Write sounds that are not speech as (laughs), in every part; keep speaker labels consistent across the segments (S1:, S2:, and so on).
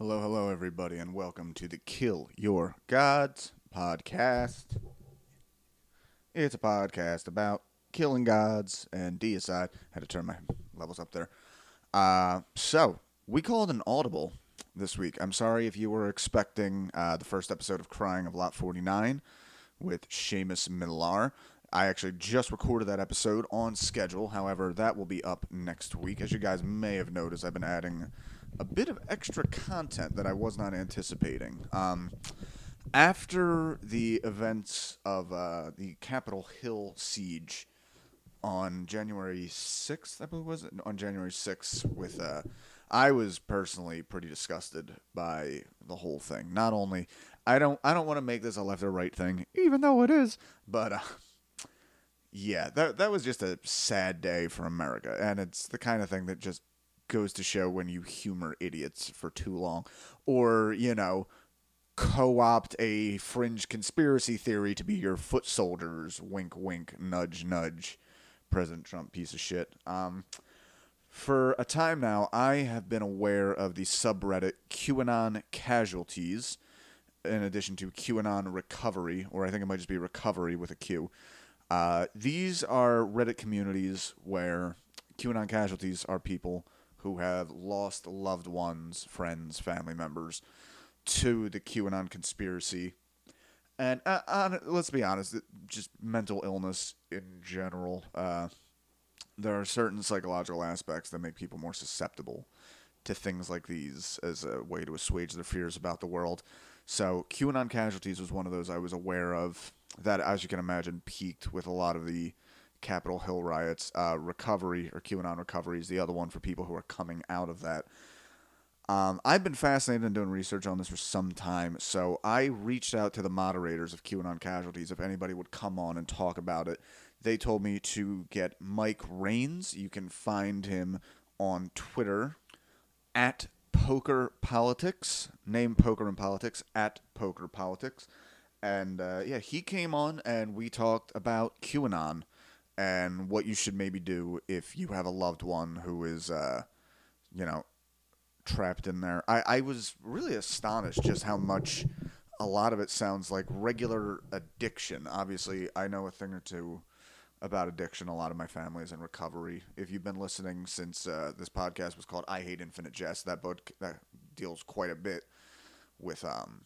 S1: Hello, hello, everybody, and welcome to the Kill Your Gods podcast. It's a podcast about killing gods and deicide. Had to turn my levels up there. Uh, so, we called an audible this week. I'm sorry if you were expecting uh, the first episode of Crying of Lot 49 with Seamus Millar. I actually just recorded that episode on schedule. However, that will be up next week. As you guys may have noticed, I've been adding a bit of extra content that I was not anticipating. Um, after the events of uh, the Capitol Hill siege on January 6th, I believe was it? On January 6th, with uh, I was personally pretty disgusted by the whole thing. Not only I don't I don't want to make this a left or right thing, even though it is, but uh, yeah, that that was just a sad day for America, and it's the kind of thing that just goes to show when you humor idiots for too long, or you know, co-opt a fringe conspiracy theory to be your foot soldiers. Wink, wink, nudge, nudge. President Trump, piece of shit. Um, for a time now, I have been aware of the subreddit QAnon casualties, in addition to QAnon recovery, or I think it might just be recovery with a Q. Uh, these are Reddit communities where QAnon casualties are people who have lost loved ones, friends, family members to the QAnon conspiracy. And uh, on, let's be honest, just mental illness in general. Uh, there are certain psychological aspects that make people more susceptible to things like these as a way to assuage their fears about the world. So QAnon casualties was one of those I was aware of that, as you can imagine, peaked with a lot of the Capitol Hill riots. Uh, recovery or QAnon recovery is the other one for people who are coming out of that. Um, I've been fascinated in doing research on this for some time, so I reached out to the moderators of QAnon casualties if anybody would come on and talk about it. They told me to get Mike Rains. You can find him on Twitter at Poker Politics, name Poker and Politics at Poker Politics, and uh, yeah, he came on and we talked about QAnon and what you should maybe do if you have a loved one who is, uh, you know, trapped in there. I, I was really astonished just how much a lot of it sounds like regular addiction. Obviously, I know a thing or two about addiction. A lot of my family is in recovery. If you've been listening since uh, this podcast was called "I Hate Infinite Jest," that book that deals quite a bit with um,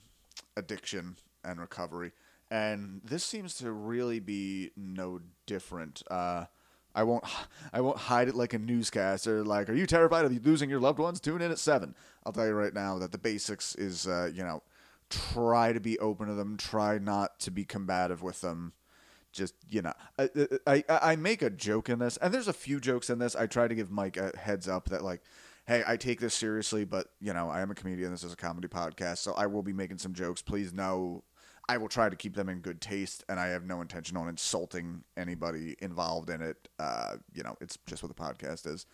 S1: addiction and recovery. And this seems to really be no different. Uh, I won't I won't hide it like a newscaster. Like, are you terrified of losing your loved ones? Tune in at seven. I'll tell you right now that the basics is, uh, you know, try to be open to them. Try not to be combative with them. Just you know, I, I I make a joke in this, and there's a few jokes in this. I try to give Mike a heads up that like, hey, I take this seriously, but you know, I am a comedian. This is a comedy podcast, so I will be making some jokes. Please know I will try to keep them in good taste, and I have no intention on insulting anybody involved in it. Uh, you know, it's just what the podcast is.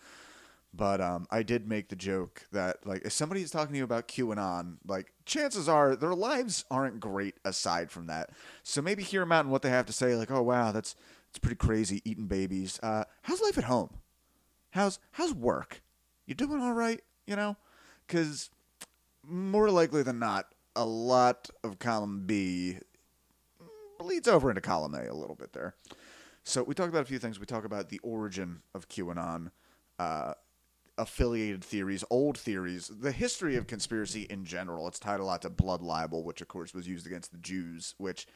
S1: But um, I did make the joke that like if somebody is talking to you about QAnon, like chances are their lives aren't great aside from that. So maybe hear them out and what they have to say. Like, oh wow, that's it's pretty crazy eating babies. Uh, how's life at home? How's how's work? You doing all right? You know, because more likely than not, a lot of column B bleeds over into column A a little bit there. So we talk about a few things. We talk about the origin of QAnon, uh, affiliated theories, old theories, the history of conspiracy in general. It's tied a lot to blood libel, which of course was used against the Jews. Which,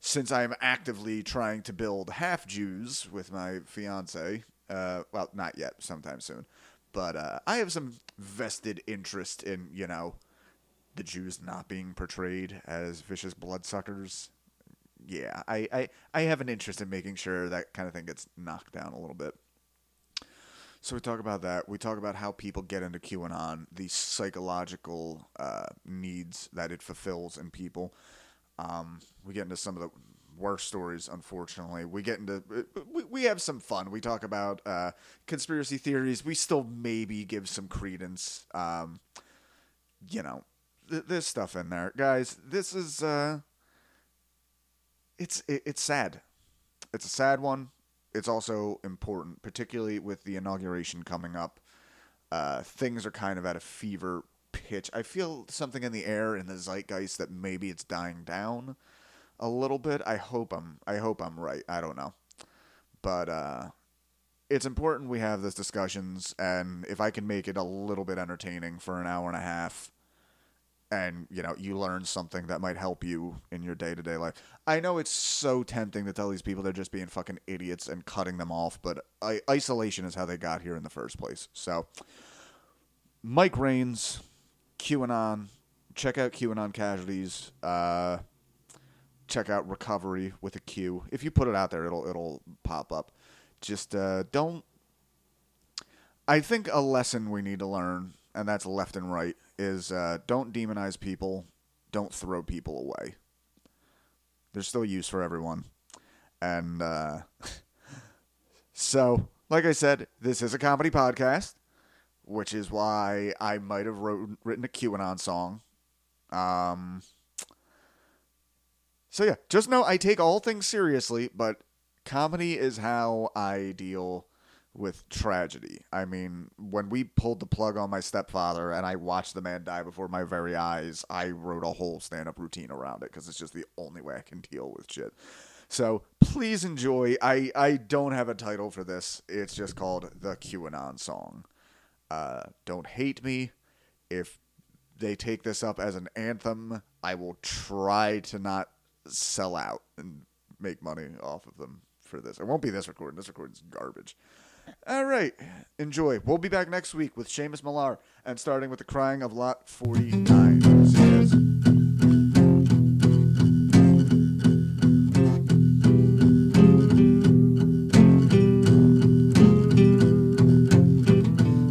S1: since I am actively trying to build half Jews with my fiance, uh, well, not yet, sometime soon, but uh, I have some vested interest in you know the Jews not being portrayed as vicious bloodsuckers. Yeah, I, I, I have an interest in making sure that kind of thing gets knocked down a little bit. So we talk about that. We talk about how people get into QAnon, the psychological uh, needs that it fulfills in people. Um, we get into some of the worst stories, unfortunately. We get into we, we have some fun. We talk about uh, conspiracy theories. We still maybe give some credence. Um, you know, th- stuff in there, guys. This is uh, it's it, it's sad. It's a sad one. It's also important, particularly with the inauguration coming up. Uh, things are kind of at a fever pitch. I feel something in the air in the zeitgeist that maybe it's dying down a little bit. I hope I'm I hope I'm right. I don't know. But uh it's important we have these discussions and if I can make it a little bit entertaining for an hour and a half and you know you learn something that might help you in your day-to-day life. I know it's so tempting to tell these people they're just being fucking idiots and cutting them off but I- isolation is how they got here in the first place. So mike rains qanon. Check out qanon casualties. Uh, check out recovery with a q. If you put it out there it'll it'll pop up. Just uh, don't i think a lesson we need to learn and that's left and right is uh, don't demonize people, don't throw people away. There's still use for everyone. And uh, (laughs) so, like I said, this is a comedy podcast, which is why I might have wrote, written a QAnon song. Um, so, yeah, just know I take all things seriously, but comedy is how I deal with tragedy. I mean, when we pulled the plug on my stepfather and I watched the man die before my very eyes, I wrote a whole stand up routine around it because it's just the only way I can deal with shit. So please enjoy. I, I don't have a title for this, it's just called The QAnon Song. Uh, don't hate me. If they take this up as an anthem, I will try to not sell out and make money off of them for this. It won't be this recording. This recording's garbage. All right. Enjoy. We'll be back next week with Seamus Millar and starting with the crying of Lot 49. See you.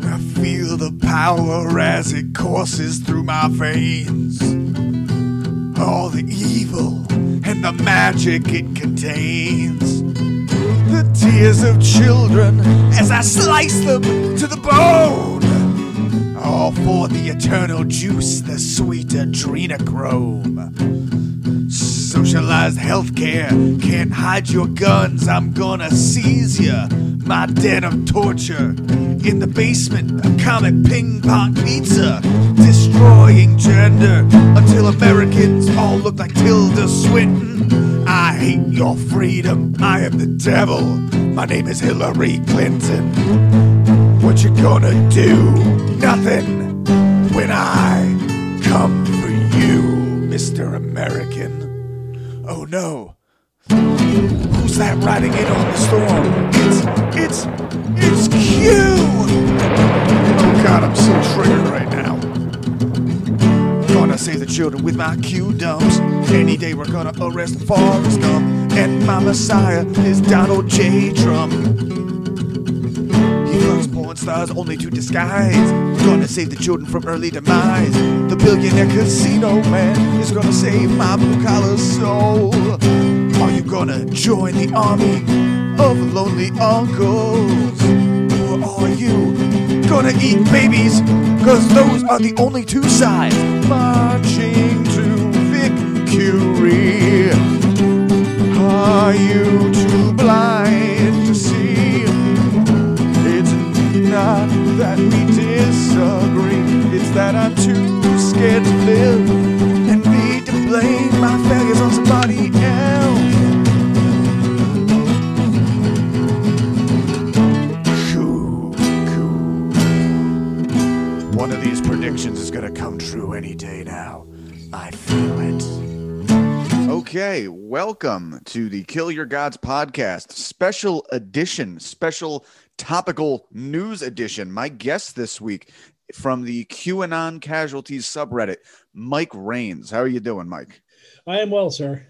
S1: I feel the power as it courses through my veins. All the evil and the magic it contains the tears of children as I slice them to the bone. All for the eternal juice, the sweet adrenochrome. Socialized healthcare can't hide your guns. I'm gonna seize ya. My den of torture in the basement, a Comet ping pong pizza, destroying gender until Americans all look like Tilda Swinton. I hate your freedom. I am the devil. My name is Hillary Clinton. What you gonna do? Nothing when I come for you, Mr. American. Oh no. That riding in on the storm? It's, it's, it's Q! Oh god, I'm so triggered right now. Gonna save the children with my Q dumps. Any day we're gonna arrest Forrest Gump. And my messiah is Donald J. Trump. He loves porn stars only to disguise. Gonna save the children from early demise. The billionaire casino man is gonna save my blue collar soul. Are you gonna join the army of lonely uncles? Or are you gonna eat babies? Cause those are the only two sides marching to victory. Are you too blind to see? It's not that we disagree, it's that I'm too scared to live and be to blame my failures on somebody predictions is gonna come true any day now. I feel it. Okay, welcome to the Kill Your Gods podcast, special edition, special topical news edition. My guest this week from the QAnon Casualties subreddit, Mike Rains. How are you doing, Mike?
S2: I am well, sir.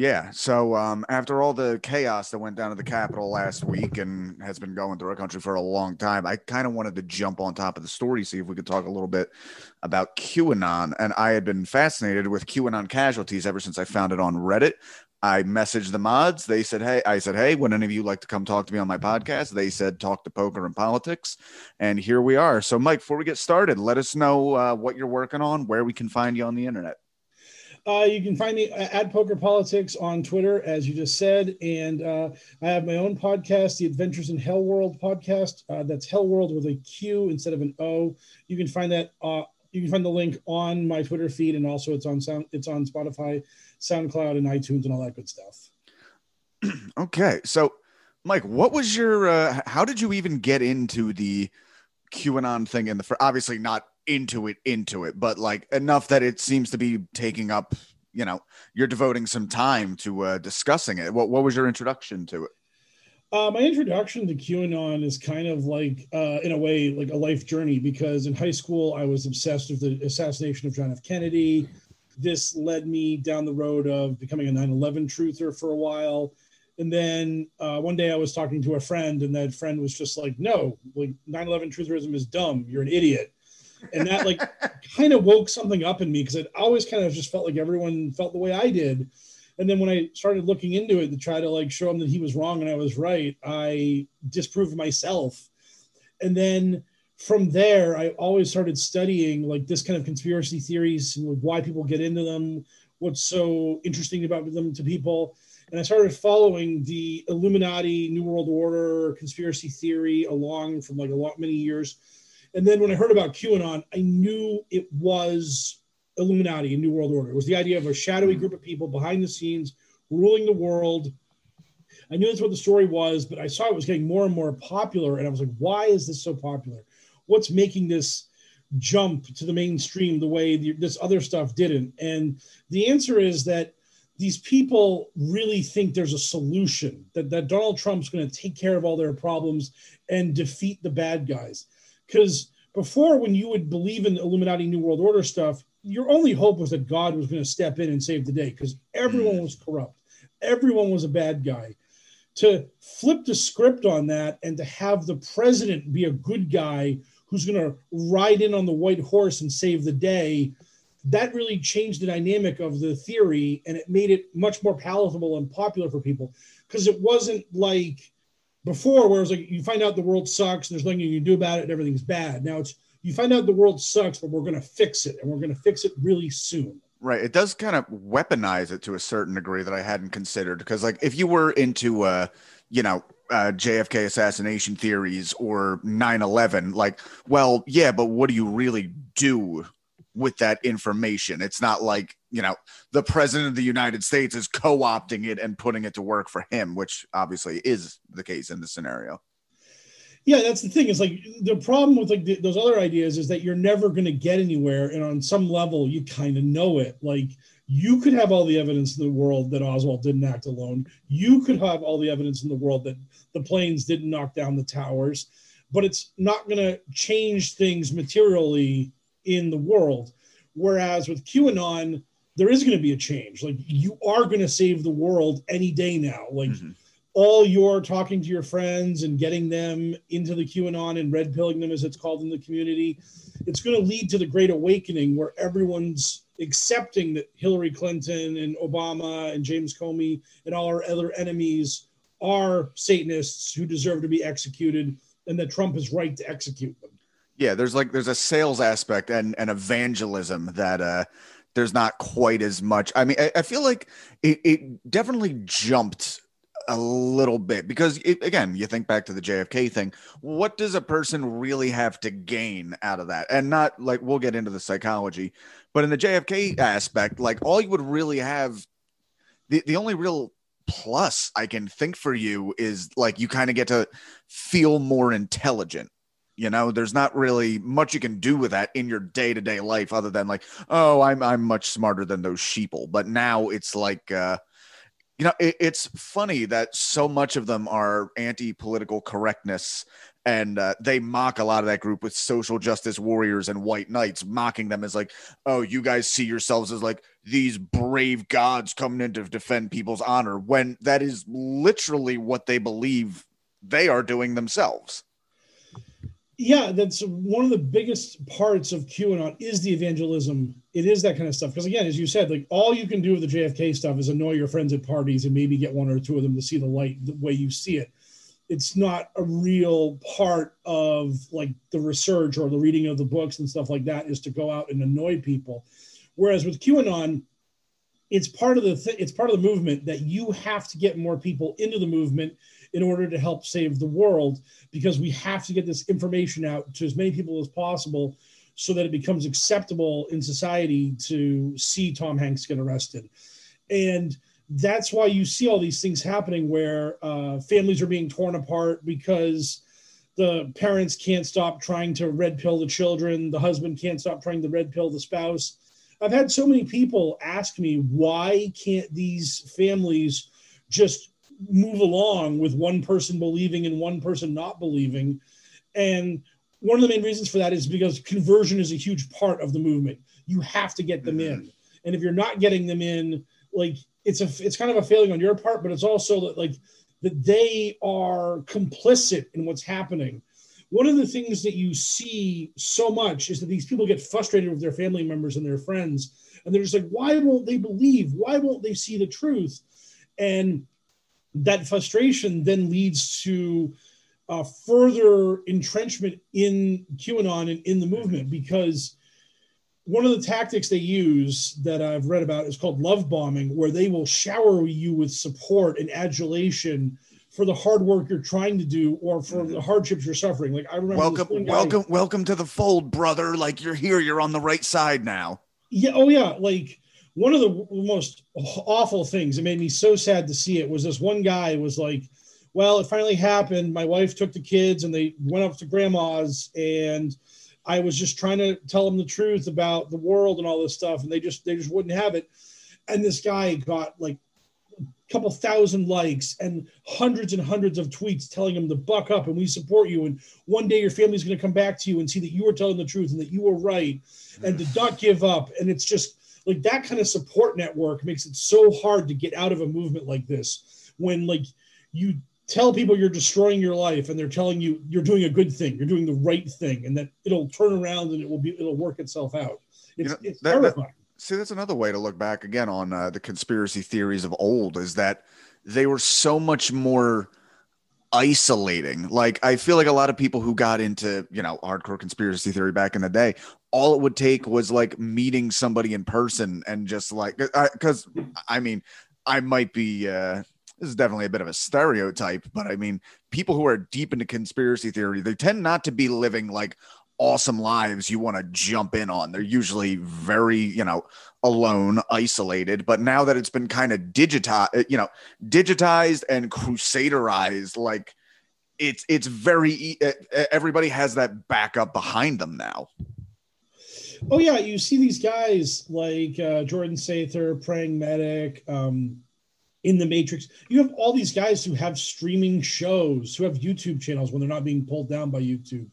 S1: Yeah. So um, after all the chaos that went down at the Capitol last week and has been going through our country for a long time, I kind of wanted to jump on top of the story, see if we could talk a little bit about QAnon. And I had been fascinated with QAnon casualties ever since I found it on Reddit. I messaged the mods. They said, Hey, I said, Hey, would any of you like to come talk to me on my podcast? They said, Talk to poker and politics. And here we are. So, Mike, before we get started, let us know uh, what you're working on, where we can find you on the internet.
S2: Uh, you can find me at Poker Politics on Twitter, as you just said, and uh, I have my own podcast, the Adventures in Hell World podcast. Uh, that's Hell World with a Q instead of an O. You can find that uh, you can find the link on my Twitter feed, and also it's on sound. It's on Spotify, SoundCloud, and iTunes, and all that good stuff. (clears throat)
S1: okay, so Mike, what was your? Uh, how did you even get into the QAnon thing in the? Obviously, not into it, into it, but like enough that it seems to be taking up. You know, you're devoting some time to uh, discussing it. What What was your introduction to it?
S2: Uh, my introduction to QAnon is kind of like, uh, in a way, like a life journey because in high school I was obsessed with the assassination of John F. Kennedy. This led me down the road of becoming a 9 11 truther for a while. And then uh, one day I was talking to a friend, and that friend was just like, No, like 9 11 trutherism is dumb. You're an idiot. And that, like, kind of woke something up in me because it always kind of just felt like everyone felt the way I did and then when I started looking into it to try to like show him that he was wrong and I was right, I disproved myself. And then from there, I always started studying like this kind of conspiracy theories and like why people get into them, what's so interesting about them to people. And I started following the Illuminati, New World Order, conspiracy theory along from like a lot many years. And then when I heard about QAnon, I knew it was Illuminati and New World Order. It was the idea of a shadowy group of people behind the scenes ruling the world. I knew that's what the story was, but I saw it was getting more and more popular. And I was like, why is this so popular? What's making this jump to the mainstream the way the, this other stuff didn't? And the answer is that these people really think there's a solution, that, that Donald Trump's going to take care of all their problems and defeat the bad guys. Because before, when you would believe in Illuminati New World Order stuff, your only hope was that God was going to step in and save the day because everyone mm. was corrupt. Everyone was a bad guy. To flip the script on that and to have the president be a good guy who's going to ride in on the white horse and save the day, that really changed the dynamic of the theory and it made it much more palatable and popular for people because it wasn't like before where it's like you find out the world sucks and there's nothing you can do about it and everything's bad. Now it's you find out the world sucks, but we're going to fix it and we're going to fix it really soon.
S1: Right. It does kind of weaponize it to a certain degree that I hadn't considered because, like, if you were into, uh, you know, uh, JFK assassination theories or 9 11, like, well, yeah, but what do you really do with that information? It's not like, you know, the president of the United States is co opting it and putting it to work for him, which obviously is the case in this scenario.
S2: Yeah that's the thing. Is like the problem with like the, those other ideas is that you're never going to get anywhere and on some level you kind of know it. Like you could have all the evidence in the world that oswald didn't act alone. You could have all the evidence in the world that the planes didn't knock down the towers. But it's not going to change things materially in the world. Whereas with qanon there is going to be a change. Like you are going to save the world any day now. Like mm-hmm. all your talking to your friends and getting them into the QAnon and red pilling them, as it's called in the community, it's going to lead to the great awakening where everyone's accepting that Hillary Clinton and Obama and James Comey and all our other enemies are Satanists who deserve to be executed and that Trump is right to execute them.
S1: Yeah, there's like there's a sales aspect and, and evangelism that uh there's not quite as much. I mean, I, I feel like it, it definitely jumped a little bit because it, again you think back to the jfk thing. What does a person really have to gain out of that? And not like we'll get into the psychology but in the jfk aspect like all you would really have the, the only real plus i can think for you is like you kind of get to feel more intelligent you know there's not really much you can do with that in your day-to-day life other than like oh i'm i'm much smarter than those sheeple. But now it's like uh you know, it, it's funny that so much of them are anti political correctness and uh, they mock a lot of that group with social justice warriors and white knights, mocking them as like, oh, you guys see yourselves as like these brave gods coming in to defend people's honor, when that is literally what they believe they are doing themselves
S2: yeah, that's one of the biggest parts of QAnon is the evangelism. It is that kind of stuff. Because again, as you said, like all you can do with the JFK stuff is annoy your friends at parties and maybe get one or two of them to see the light the way you see it. It's not a real part of like the research or the reading of the books and stuff like that is to go out and annoy people. Whereas with QAnon, it's part of the th- it's part of the movement that you have to get more people into the movement in order to help save the world because we have to get this information out to as many people as possible so that it becomes acceptable in society to see Tom Hanks get arrested. And that's why you see all these things happening where uh, families are being torn apart because the parents can't stop trying to red pill the children, the husband can't stop trying to red pill the spouse. I've had so many people ask me, why can't these families just move along with one person believing and one person not believing? And one of the main reasons for that is because conversion is a huge part of the movement. You have to get them mm-hmm. in. And if you're not getting them in, like it's a it's kind of a failing on your part, but it's also that like that they are complicit in what's happening. One of the things that you see so much is that these people get frustrated with their family members and their friends, and they're just like, why won't they believe? Why won't they see the truth? And that frustration then leads to uh, further entrenchment in QAnon and in the movement because one of the tactics they use that I've read about is called love bombing, where they will shower you with support and adulation for the hard work you're trying to do or for the hardships you're suffering. Like I remember
S1: welcome, welcome, welcome to the fold, brother. Like you're here, you're on the right side now.
S2: Yeah. Oh yeah. Like one of the most awful things. It made me so sad to see it was this one guy was like, well, it finally happened. My wife took the kids and they went up to grandma's and I was just trying to tell them the truth about the world and all this stuff, and they just they just wouldn't have it. And this guy got like a couple thousand likes and hundreds and hundreds of tweets telling him to buck up and we support you. And one day your family's going to come back to you and see that you were telling the truth and that you were right and to not give up. And it's just like that kind of support network makes it so hard to get out of a movement like this when like you tell people you're destroying your life and they're telling you you're doing a good thing you're doing the right thing and that it'll turn around and it will be it'll work itself out. It's, you know, it's that, terrifying.
S1: That, see that's another way to look back again on uh, the conspiracy theories of old is that they were so much more isolating. Like i feel like a lot of people who got into you know hardcore conspiracy theory back in the day all it would take was like meeting somebody in person and just like because I, I mean i might be uh this is definitely a bit of a stereotype, but I mean, people who are deep into conspiracy theory, they tend not to be living like awesome lives you want to jump in on. They're usually very, you know, alone, isolated. But now that it's been kind of digitized, you know, digitized and crusaderized, like it's it's very everybody has that backup behind them now.
S2: Oh yeah, you see these guys like uh, Jordan Sather, Praying Medic, um, in the Matrix. You have all these guys who have streaming shows, who have YouTube channels when they're not being pulled down by YouTube.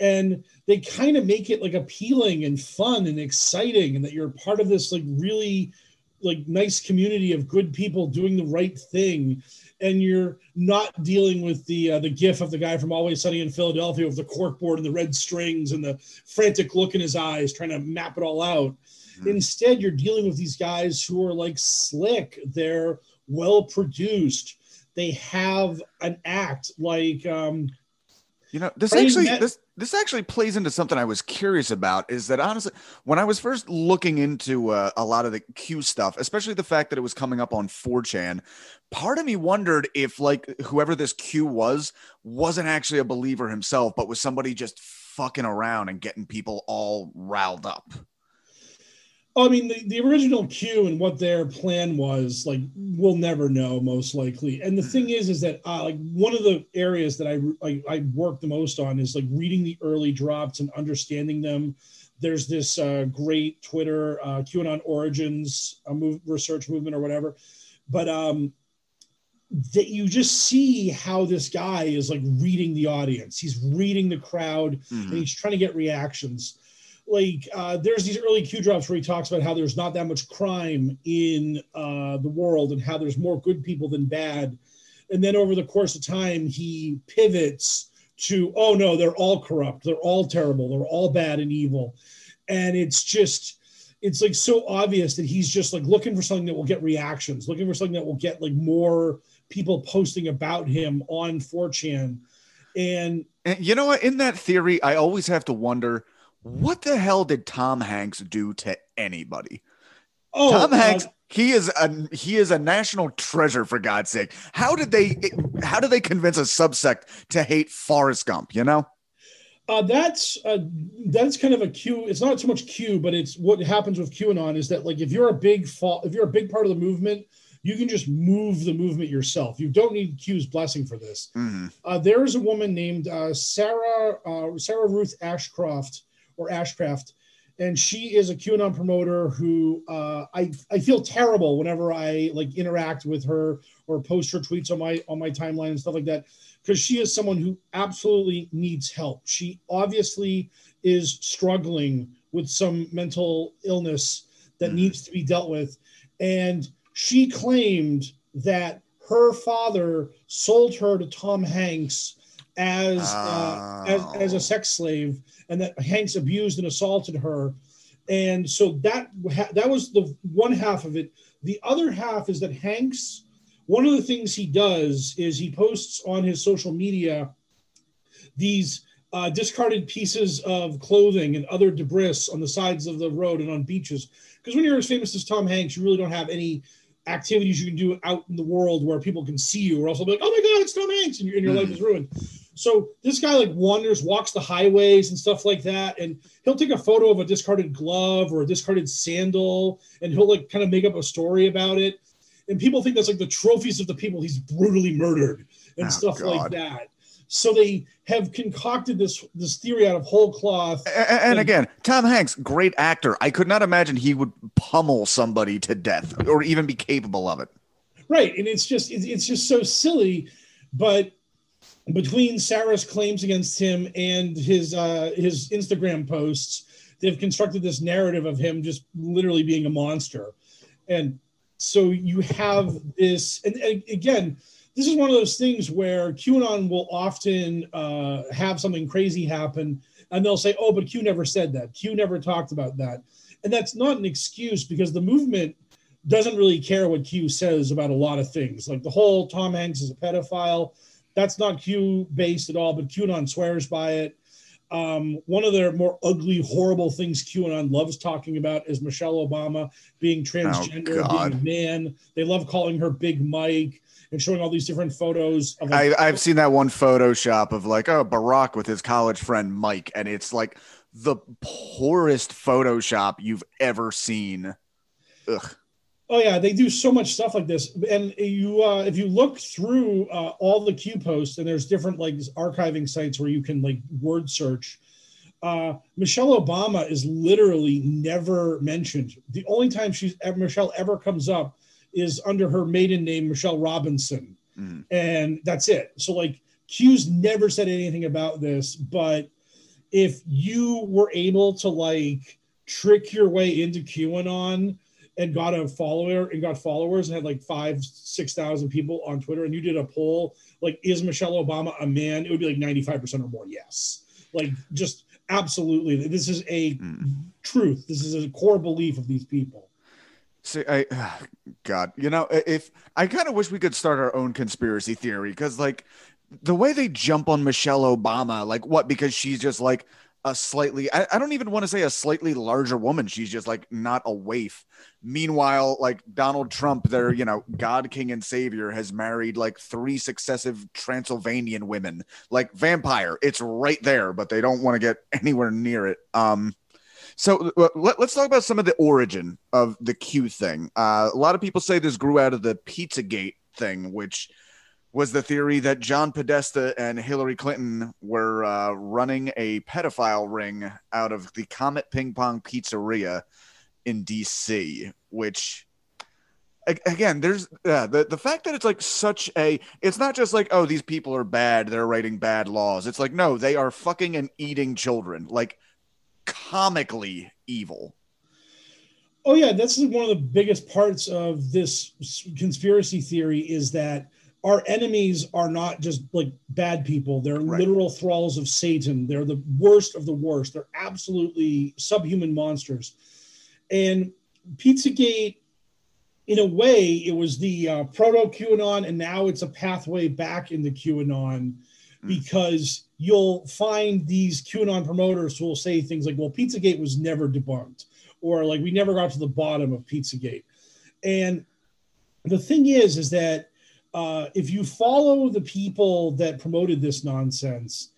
S2: And they kind of make it like appealing and fun and exciting, and that you're part of this like really like nice community of good people doing the right thing. And you're not dealing with the uh, the gif of the guy from Always Sunny in Philadelphia with the corkboard and the red strings and the frantic look in his eyes, trying to map it all out. Mm-hmm. Instead, you're dealing with these guys who are like slick. They're well produced. They have an act like um,
S1: you know this actually met- this this actually plays into something I was curious about. Is that honestly when I was first looking into uh, a lot of the Q stuff, especially the fact that it was coming up on 4chan, part of me wondered if like whoever this Q was wasn't actually a believer himself, but was somebody just fucking around and getting people all riled up.
S2: I mean, the, the original Q and what their plan was, like, we'll never know, most likely. And the thing is, is that uh, like one of the areas that I, I I work the most on is like reading the early drops and understanding them. There's this uh, great Twitter uh, QAnon origins uh, move, research movement or whatever, but um, that you just see how this guy is like reading the audience. He's reading the crowd mm-hmm. and he's trying to get reactions like uh, there's these early Q drops where he talks about how there's not that much crime in uh, the world and how there's more good people than bad. And then over the course of time, he pivots to, oh no, they're all corrupt, they're all terrible, they're all bad and evil. And it's just, it's like so obvious that he's just like looking for something that will get reactions, looking for something that will get like more people posting about him on 4chan. And,
S1: and you know what? In that theory, I always have to wonder what the hell did Tom Hanks do to anybody? Oh, Tom Hanks, uh, he is a he is a national treasure for God's sake. How did they how did they convince a subsect to hate Forrest Gump? You know.
S2: Uh, that's uh, that's kind of a Q. It's not so much Q, but it's what happens with QAnon is that like if you're a big fall, if you're a big part of the movement, you can just move the movement yourself. You don't need Q's blessing for this.
S1: Mm-hmm.
S2: Uh, there is a woman named uh, Sarah uh, Sarah Ruth Ashcroft or Ashcraft, and she is a QAnon promoter who uh, I I feel terrible whenever I like interact with her or post her tweets on my on my timeline and stuff like that because she is someone who absolutely needs help. She obviously is struggling with some mental illness that
S1: Mhm.
S2: needs to be dealt with, and she claimed that her father sold her to Tom Hanks as uh, as, as a sex slave, and that Hanks abused and assaulted her. And so that that was the one half of it. The other half is that Hanks. One of the things he does is he posts on his social media these uh, discarded pieces of clothing and other debris on the sides of the road and on beaches. Because when you're as famous as Tom Hanks, you really don't have any activities you can do out in the world where people can see you, or else they'll be like, "Oh my God, it's Tom Hanks," and your, and your life is ruined. So this guy like wanders, walks the highways and stuff like that, and he'll take a photo of a discarded glove or a discarded sandal, and he'll like kind of make up a story about it. And people think that's like the trophies of the people he's brutally murdered and
S1: Oh,
S2: stuff like that. So they have concocted this this theory out of whole cloth.
S1: A- a- And again, Tom Hanks, great actor. I could not imagine he would pummel somebody to death or even be capable of it.
S2: right and it's just it's, it's just so silly but between sarah's claims against him and his uh his instagram posts they've constructed this narrative of him just literally being a monster and so you have this and, and again this is one of those things where qanon will often uh, have something crazy happen and they'll say oh but q never said that q never talked about that and that's not an excuse because the movement doesn't really care what Q says about a lot of things. Like the whole Tom Hanks is a pedophile. That's not Q based at all, but QAnon swears by it. Um, one of their more ugly, horrible things QAnon loves talking about is Michelle Obama being transgender, being a man. They love calling her Big Mike and showing all these different photos of
S1: I,
S2: like,
S1: I've seen that one Photoshop of like, oh, Barack with his college friend Mike, and it's like the poorest Photoshop you've ever seen. Ugh.
S2: Oh yeah, they do so much stuff like this, and you uh, if you look through uh, all the Q posts, and there's different like archiving sites where you can like word search. Uh, Michelle Obama is literally never mentioned. The only time she's ever, Michelle ever comes up is under her maiden name, Michelle Robinson,
S1: Mm.
S2: and that's it. So like Q's never said anything about this, but if you were able to like trick your way into QAnon and got a follower and got followers and had like five, six thousand people on Twitter, and you did a poll like, is Michelle Obama a man? It would be like 95% or more, yes. Like just absolutely. This is a
S1: Mm.
S2: truth. This is a core belief of these people.
S1: See, I, God, you know, if I kind of wish we could start our own conspiracy theory because, like, the way they jump on Michelle Obama, like, what? Because she's just like a slightly, I, I don't even want to say a slightly larger woman. She's just like not a waif. Meanwhile, like Donald Trump, their, you know, God, King, and Savior, has married like three successive Transylvanian women, like vampire. It's right there, but they don't want to get (laughs) anywhere near it. Um, so uh, let, us talk about some of the origin of the Q thing. Uh, a lot of people say this grew out of the Pizzagate thing, which was the theory that John Podesta and Hillary Clinton were uh, running a pedophile ring out of the Comet Ping Pong Pizzeria in D.C., which again there's the the fact that it's like such a it's not just like oh these people are bad they're writing bad laws it's like no they are fucking and eating children like comically evil
S2: Oh yeah, this is one of the biggest parts of this conspiracy theory is that our enemies are not just like bad people; they're
S1: Right.
S2: literal thralls of Satan. They're the worst of the worst. They're absolutely subhuman monsters. And Pizzagate, in a way, it was the uh, proto QAnon, and now it's a pathway back into QAnon
S1: Mm.
S2: because you'll find these QAnon promoters who will say things like, "Well, Pizzagate was never debunked." or like we never got to the bottom of Pizzagate. And the thing is, is that uh, if you follow the people that promoted this nonsense,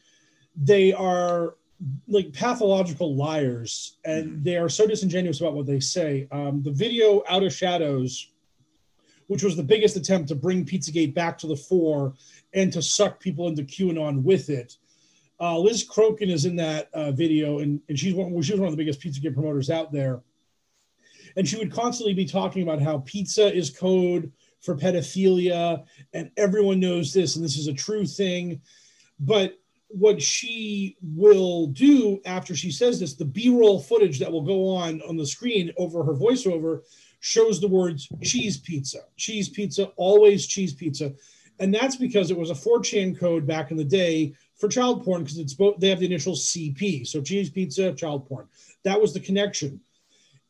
S2: they are like pathological liars and they are so disingenuous about what they say. Um, the video Out of Shadows, which was the biggest attempt to bring Pizzagate back to the fore and to suck people into QAnon with it. Uh, Liz Crokin is in that uh, video, and, and she's one, she was one of the biggest Pizzagate promoters out there. And she would constantly be talking about how pizza is code for pedophilia, and everyone knows this, and this is a true thing. But what she will do after she says this, the B-roll footage that will go on on the screen over her voiceover shows the words cheese pizza, cheese pizza, always cheese pizza. And that's because it was a 4chan code back in the day for child porn because it's both they have the initials CP. So cheese pizza, child porn. That was the connection.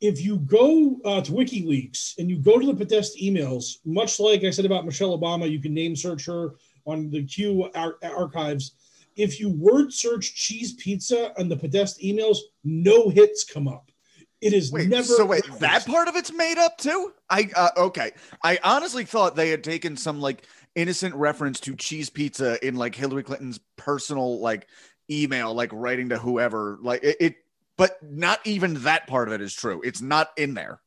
S2: If you go uh, to WikiLeaks and you go to the Podesta emails, much like I said about Michelle Obama, you can name search her on the Q ar- archives if you word search cheese pizza on the Podesta emails, no hits come up. It is
S1: Wait,
S2: never.
S1: so wait, that part of it's made up too? I uh, okay. I honestly thought they had taken some like innocent reference to cheese pizza in like Hillary Clinton's personal like email, like writing to whoever. Like it, it but not even that part of it is true. It's not in there.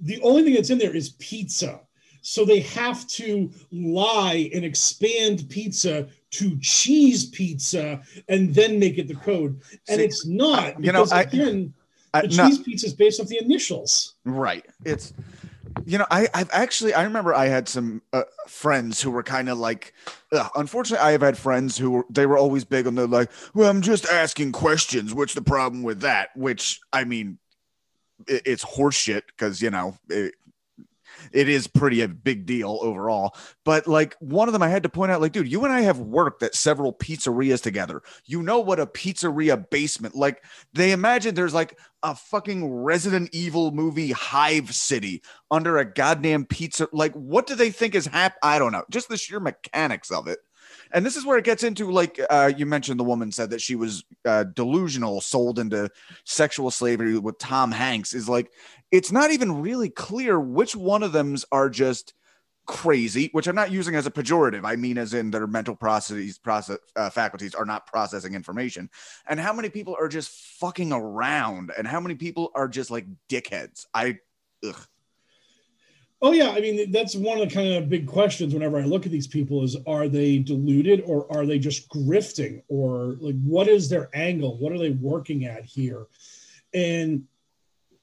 S2: The only thing that's in there is pizza. So they have to lie and expand pizza to cheese pizza and then make it the code. And
S1: See,
S2: it's not
S1: you know, I-
S2: again,
S1: I-
S2: the
S1: no-
S2: cheese pizza is based off the initials.
S1: Right. It's you know, I I've actually I remember I had some uh, friends who were kind of like ugh, unfortunately I have had friends who were they were always big on the like, well, I'm just asking questions. What's the problem with that? Which I mean it, it's horseshit because you know it, it is pretty a big deal overall. But like one of them, I had to point out, like, dude, you and I have worked at several pizzerias together. You know what a pizzeria basement like? They imagine there's like a fucking Resident Evil movie hive city under a goddamn pizza. Like, what do they think is hap? I don't know. Just the sheer mechanics of it. And this is where it gets into like uh, you mentioned. The woman said that she was uh, delusional, sold into sexual slavery with Tom Hanks. Is like it's not even really clear which one of them's are just crazy, which I'm not using as a pejorative. I mean, as in their mental processes, process uh, faculties are not processing information, and how many people are just fucking around, and how many people are just like dickheads. I, ugh.
S2: Oh yeah, I mean that's one of the kind of big questions whenever I look at these people is are they deluded or are they just grifting or like what is their angle? What are they working at here? And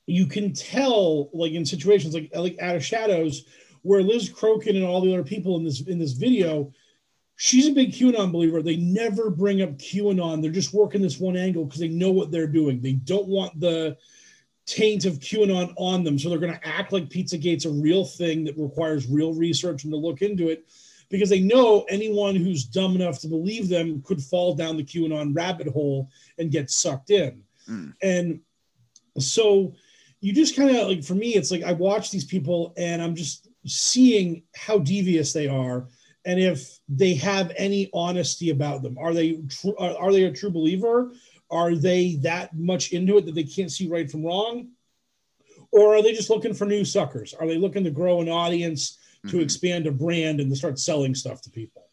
S2: you can tell like in situations like like out of shadows where Liz Crokin and all the other people in this in this video, she's a big QAnon believer. They never bring up QAnon. They're just working this one angle because they know what they're doing. They don't want the taint of QAnon on them. So they're going to act like Pizzagate's a real thing that requires real research and to look into it because they know anyone who's dumb enough to believe them could fall down the QAnon rabbit hole and get sucked in.
S1: Mm.
S2: And so you just kind of like, for me, it's like I watch these people and I'm just seeing how devious they are and if they have any honesty about them. Are they tr- are, are they a true believer? Are they that much into it that they can't see right from wrong? Or are they just looking for new suckers? Are they looking to grow an audience to
S1: Mhm.
S2: expand a brand and to start selling stuff to people?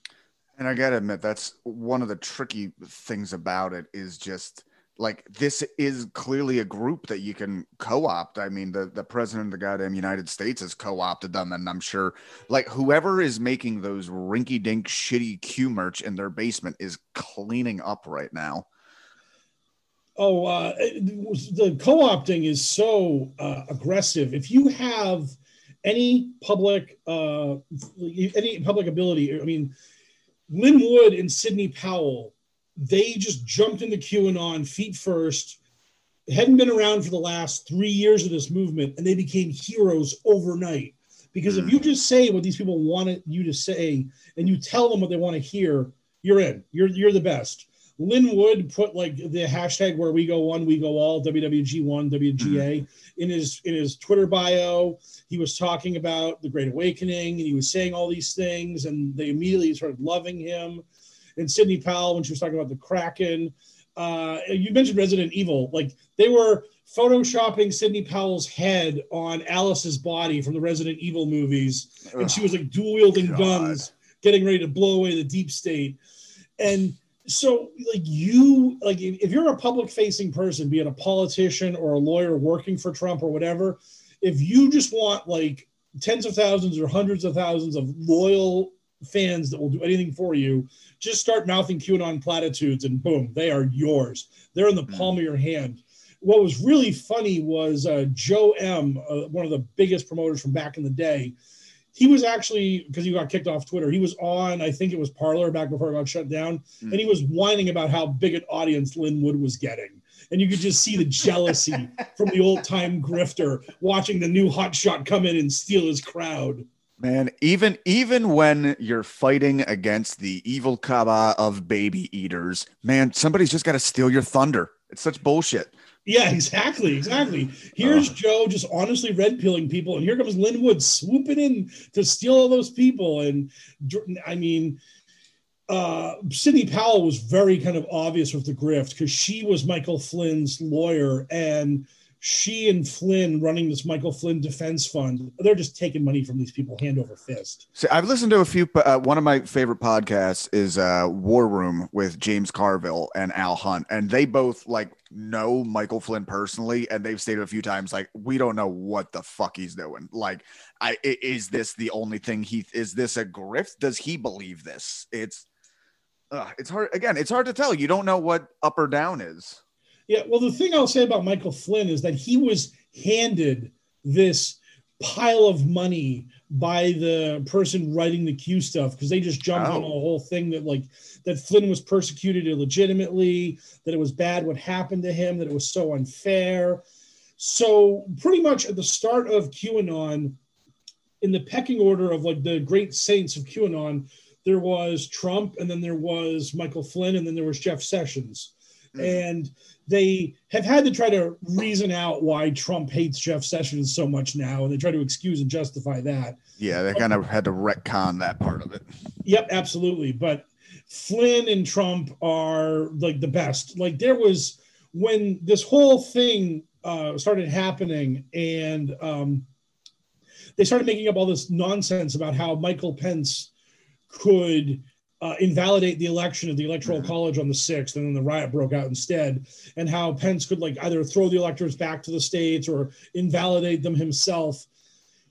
S1: And I gotta admit, that's one of the tricky things about it is just like this is clearly a group that you can co-opt. I mean, the, the president of the goddamn United States has co-opted them, and I'm sure like whoever is making those rinky-dink shitty Q merch in their basement is cleaning up right now.
S2: Oh, uh, the co-opting is so uh, aggressive. If you have any public, uh, any public ability, I mean, Lin Wood and Sidney Powell, they just jumped into QAnon feet first. Hadn't been around for the last three years of this movement, and they became heroes overnight. Because if hmm. you just say what these people wanted you to say, and you tell them what they want to hear, you're in. You're you're the best. Lin Wood put like the hashtag where we go one, we go all, WWG1, WGA hmm. in his in his Twitter bio. He was talking about the Great Awakening and he was saying all these things, and they immediately started loving him. And Sidney Powell, when she was talking about the Kraken, uh, you mentioned Resident Evil, like they were photoshopping Sidney Powell's head on Alice's body from the Resident Evil movies, and she was like dual wielding guns, getting ready to blow away the deep state. And so like you like if, if you're a public facing person be it a politician or a lawyer working for trump or whatever if you just want like tens of thousands or hundreds of thousands of loyal fans that will do anything for you just start mouthing qanon platitudes and boom they are yours they're in the palm of your hand what was really funny was uh, joe m uh, one of the biggest promoters from back in the day he was actually because he got kicked off Twitter. He was on, I think it was Parler back before it got shut down, mm. and he was whining about how big an audience Lin Wood was getting, and you could just see the jealousy (laughs) from the old time grifter watching the new hotshot come in and steal his crowd.
S1: Man, even even when you're fighting against the evil cabal of baby eaters, man, somebody's just got to steal your thunder. It's such bullshit.
S2: Yeah, exactly, exactly. Here's uh, Joe just honestly red pilling people, and here comes Lin Wood swooping in to steal all those people. And I mean, uh, Sidney Powell was very kind of obvious with the grift because she was Michael Flynn's lawyer, and she and Flynn running this Michael Flynn Defense Fund, they're just taking money from these people hand over fist.
S1: So I've listened to a few. Uh, one of my favorite podcasts is uh, War Room with James Carville and Al Hunt, and they both like know Michael Flynn personally, and they've stated a few times like we don't know what the fuck he's doing. Like, I is this the only thing he is this a grift? Does he believe this? It's uh, it's hard again. It's hard to tell. You don't know what up or down is.
S2: Yeah, well, the thing I'll say about Michael Flynn is that he was handed this pile of money by the person writing the Q stuff because they just jumped oh. on the whole thing that like that Flynn was persecuted illegitimately, that it was bad what happened to him, that it was so unfair. So pretty much at the start of QAnon, in the pecking order of like the great saints of QAnon, there was Trump, and then there was Michael Flynn, and then there was Jeff Sessions. Mm-hmm. And they have had to try to reason out why Trump hates Jeff Sessions so much now, and they try to excuse and justify that.
S1: Yeah, they kind of had to retcon that part of it.
S2: Yep, absolutely. But Flynn and Trump are like the best. Like there was when this whole thing uh, started happening, and um, they started making up all this nonsense about how Michael Pence could uh, invalidate the election of the electoral mm-hmm. college on the 6th and then the riot broke out instead and how pence could like either throw the electors back to the states or invalidate them himself.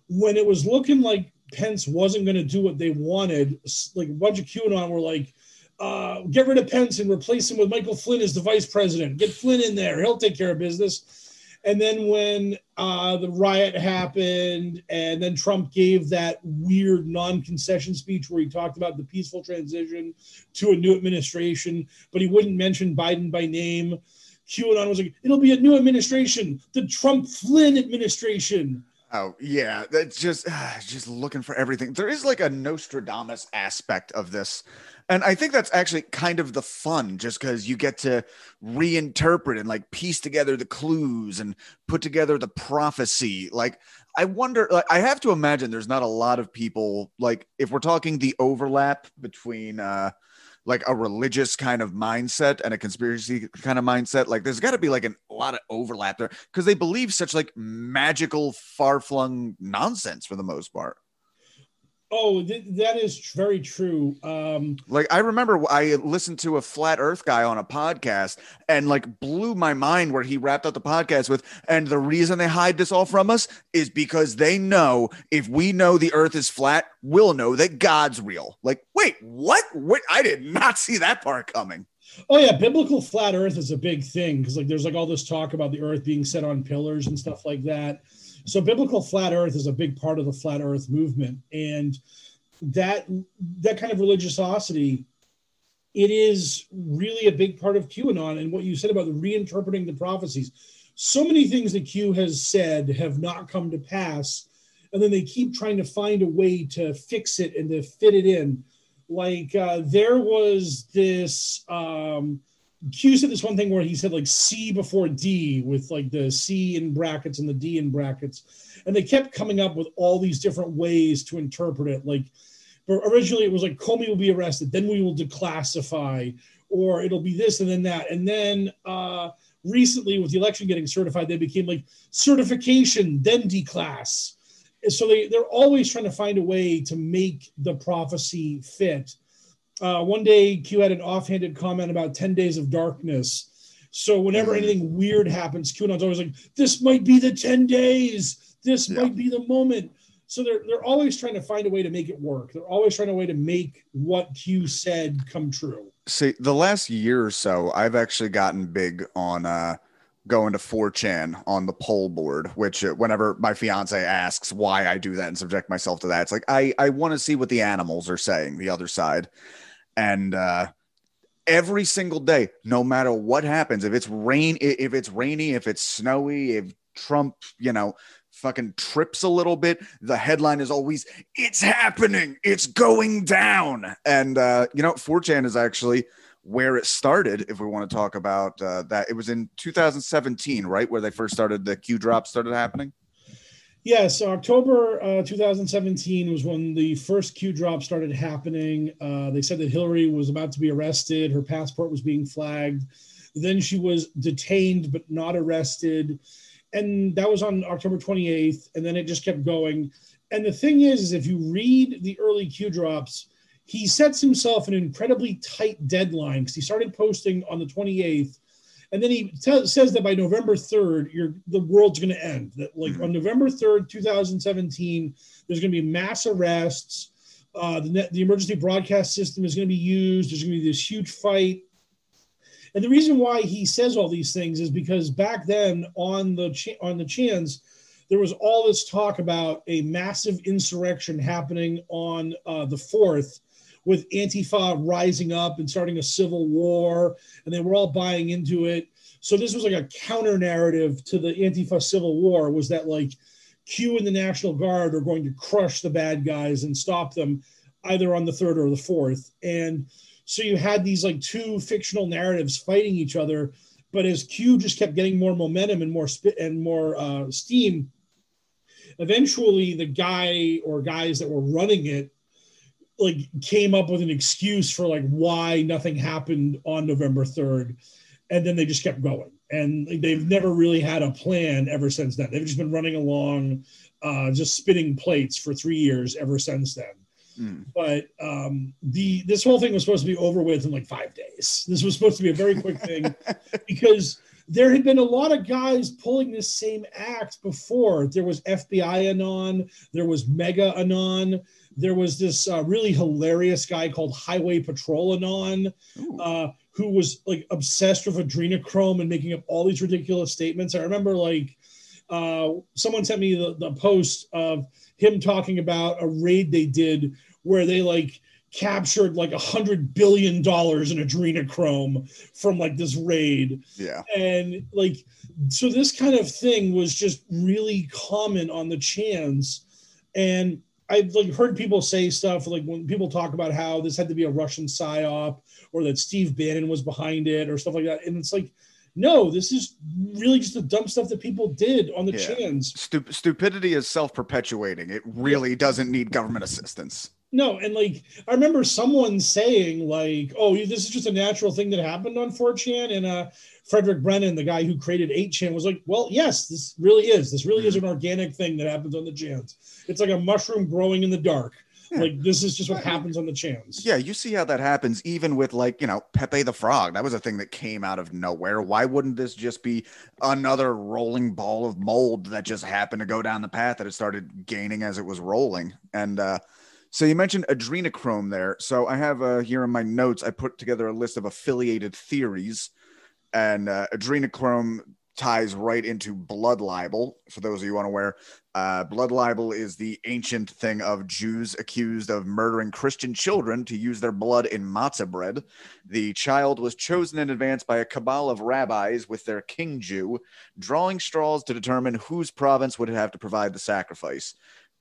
S2: When it was looking like pence wasn't going to do what they wanted like a bunch of qanon were like uh, get rid of pence and replace him with michael flynn as the vice president. Get flynn in there. He'll take care of business. And then when uh, the riot happened, and then Trump gave that weird non-concession speech where he talked about the peaceful transition to a new administration, but he wouldn't mention Biden by name. QAnon was like, "It'll be a new administration, the Trump Flynn administration."
S1: Oh yeah, that's just uh, (sighs) just looking for everything. There is like a Nostradamus aspect of this and I think that's actually kind of the fun, just because you get to reinterpret and like piece together the clues and put together the prophecy. Like, I wonder, like, I have to imagine there's not a lot of people, like, if we're talking the overlap between, uh, like a religious kind of mindset and a conspiracy kind of mindset. Like there's got to be like an, a lot of overlap there because they believe such like magical, far flung nonsense for the most part.
S2: Oh, th- that is very true. Um,
S1: like I remember I listened to a flat Earth guy on a podcast and like blew my mind where he wrapped up the podcast with, and the reason they hide this all from us is because they know if we know the Earth is flat, we'll know that God's real. Like, wait, what? What? I did not see that part coming.
S2: Oh yeah, biblical flat Earth is a big thing because like there's like all this talk about the Earth being set on pillars and stuff like that. So biblical flat earth is a big part of the flat earth movement. And that that kind of religiosity, it is really a big part of QAnon. And what you said about the reinterpreting the prophecies. So many things that Q has said have not come to pass. And then they keep trying to find a way to fix it and to fit it in. Like uh, there was this um, Q said this one thing where he said like C before D with like the C in brackets and the D in brackets. And they kept coming up with all these different ways to interpret it. Like originally it was like Comey will be arrested, then we will declassify, or it'll be this and then that. And then uh, recently with the election getting certified, they became like certification, then declass. so they, they're always trying to find a way to make the prophecy fit uh, one day Q had an offhanded comment about 10 days of darkness. So whenever
S1: Mhm.
S2: anything weird happens, QAnon's always like, this might be the 10 days. This
S1: Yeah.
S2: might be the moment. So they're they're always trying to find a way to make it work. They're always trying a way to make what Q said come true.
S1: See, the last year or so, I've actually gotten big on uh, going to 4chan on the pol board, which uh, whenever my fiance asks why I do that and subject myself to that, it's like I, I want to see what the animals are saying, the other side. And uh, every single day, no matter what happens, if it's rain, if it's rainy, if it's snowy, if Trump, you know, fucking trips a little bit, the headline is always, it's happening, it's going down. And, uh, you know, 4chan is actually where it started, if we want to talk about uh, that. It was in 2017, right? Where they first started, the Q drop started happening.
S2: Yeah, so October uh, 2017 was when the first Q drop started happening. Uh, they said that Hillary was about to be arrested. Her passport was being flagged. Then she was detained but not arrested. And that was on October 28th. And then it just kept going. And the thing is, is if you read the early Q drops, he sets himself an incredibly tight deadline because he started posting on the 28th and then he t- says that by November 3rd, you're, the world's going to end. That like
S1: Mhm.
S2: on November 3rd, 2017, there's going to be mass arrests. Uh, the, net, the emergency broadcast system is going to be used. There's going to be this huge fight. And the reason why he says all these things is because back then on the ch- on the chans, there was all this talk about a massive insurrection happening on uh, the fourth, with Antifa rising up and starting a civil war, and they were all buying into it. So this was like a counter narrative to the Antifa civil war was that like Q and the National Guard are going to crush the bad guys and stop them either on the third or the fourth. And so you had these like two fictional narratives fighting each other. But as Q just kept getting more momentum and more spit and more uh, steam, eventually the guy or guys that were running it like came up with an excuse for like why nothing happened on November 3rd and then they just kept going. And they've never really had a plan ever since then. They've just been running along uh, just spinning plates for three years ever since then.
S1: Mm.
S2: but um, the this whole thing was supposed to be over with in like five days. This was supposed to be a very quick thing (laughs) because there had been a lot of guys pulling this same act before. There was fbi anon there was mega anon there was this uh, really hilarious guy called highway patrol anon uh, who was like obsessed with adrenochrome and making up all these ridiculous statements. I remember like uh, someone sent me the, the post of him talking about a raid they did where they like captured like a hundred billion dollars in adrenochrome from like this raid
S1: yeah.
S2: and like so this kind of thing was just really common on the chans and i've like heard people say stuff like when people talk about how this had to be a russian psyop or that steve bannon was behind it or stuff like that and it's like no this is really just the dumb stuff that people did on the
S1: Yeah. Stup- stupidity is self-perpetuating. It really doesn't need government assistance.
S2: No, and like I remember someone saying like, "Oh, this is just a natural thing that happened on 4chan," and uh, Fredrick Brennan, the guy who created 8chan, was like, "Well, yes, this really is. This really is an organic thing that happens on the chans. It's like a mushroom growing in the dark.
S1: Yeah.
S2: Like this is just what happens on the chans."
S1: Yeah, you see how that happens even with like, you know, Pepe the Frog. That was a thing that came out of nowhere. Why wouldn't this just be another rolling ball of mold that just happened to go down the path that it started gaining as it was rolling? And uh so you mentioned adrenochrome there. So I have uh, here in my notes, I put together a list of affiliated theories, and uh, adrenochrome ties right into blood libel. For those of you unaware, uh, blood libel is the ancient thing of Jews accused of murdering Christian children to use their blood in matzah bread. The child was chosen in advance by a cabal of rabbis with their king Jew, drawing straws to determine whose province would have to provide the sacrifice.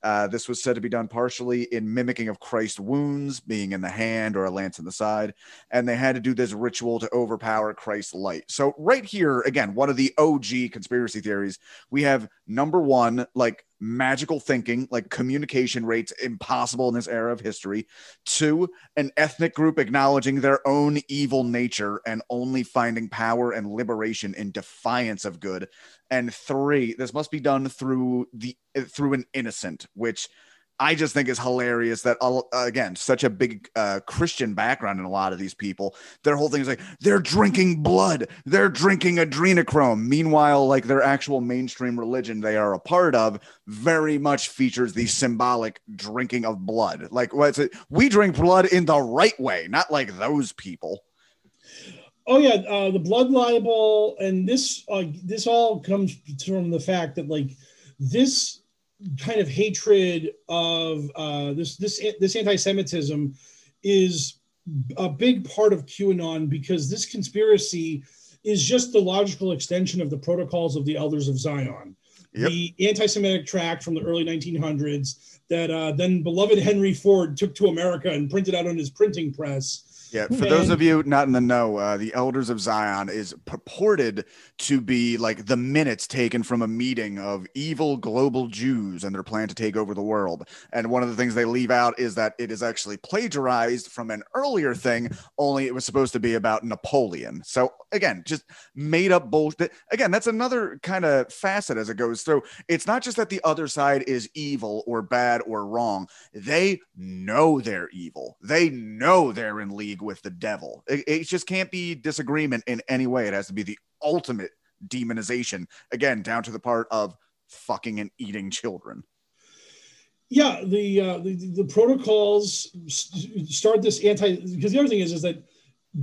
S1: Uh, this was said to be done partially in mimicking of Christ's wounds, being in the hand or a lance in the side, and they had to do this ritual to overpower Christ's light. So, right here, again, one of the OG conspiracy theories, we have number one, like magical thinking, like communication rates impossible in this era of history. Two, an ethnic group acknowledging their own evil nature and only finding power and liberation in defiance of good and three this must be done through the through an innocent which I just think is hilarious that again, such a big uh, Christian background in a lot of these people. Their whole thing is like they're drinking blood, they're drinking adrenochrome. Meanwhile, like their actual mainstream religion they are a part of very much features the symbolic drinking of blood. Like what's it? We drink blood in the right way, not like those people.
S2: Oh yeah, uh, the blood libel, and this uh, this all comes from the fact that like this kind of hatred of uh, this this this anti-Semitism is a big part of QAnon because this conspiracy is just the logical extension of the protocols of the Elders of Zion, yep. the anti-Semitic tract from the early 1900s that uh, then beloved Henry Ford took to America and printed out on his printing press
S1: yeah, for those of you not in the know, uh, the Elders of Zion is purported to be like the minutes taken from a meeting of evil global Jews and their plan to take over the world. And one of the things they leave out is that it is actually plagiarized from an earlier thing, only it was supposed to be about Napoleon. So again, just made up bullshit. Again, that's another kind of facet as it goes through. It's not just that the other side is evil or bad or wrong. They know they're evil. They know they're in league with the devil. It, it just can't be disagreement in any way. It has to be the ultimate demonization. Again, down to the part of fucking and eating children.
S2: Yeah, the uh, the, the protocols start this anti because the other thing is is that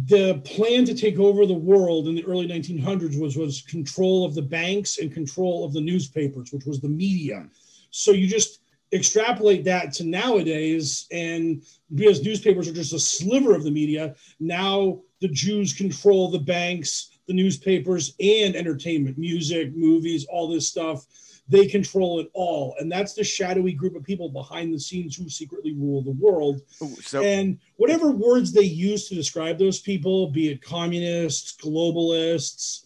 S2: the plan to take over the world in the early 1900s was was control of the banks and control of the newspapers, which was the media. So you just extrapolate that to nowadays, and because newspapers are just a sliver of the media, now the Jews control the banks, the newspapers, and entertainment, music, movies, all this stuff. They control it all. And that's the shadowy group of people behind the scenes who secretly rule the world. Ooh, so- and whatever words they use to describe those people, be it communists, globalists,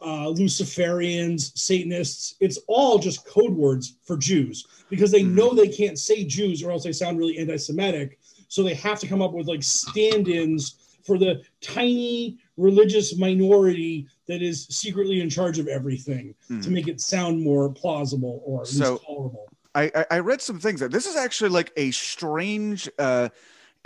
S2: uh, Luciferians, Satanists, it's all just code words for Jews because they know mm-hmm. they can't say Jews or else they sound really anti Semitic. So they have to come up with like stand ins for the tiny religious minority that is secretly in charge of everything mm. to make it sound more plausible or at so, tolerable.
S1: I, I read some things that this is actually like a strange uh,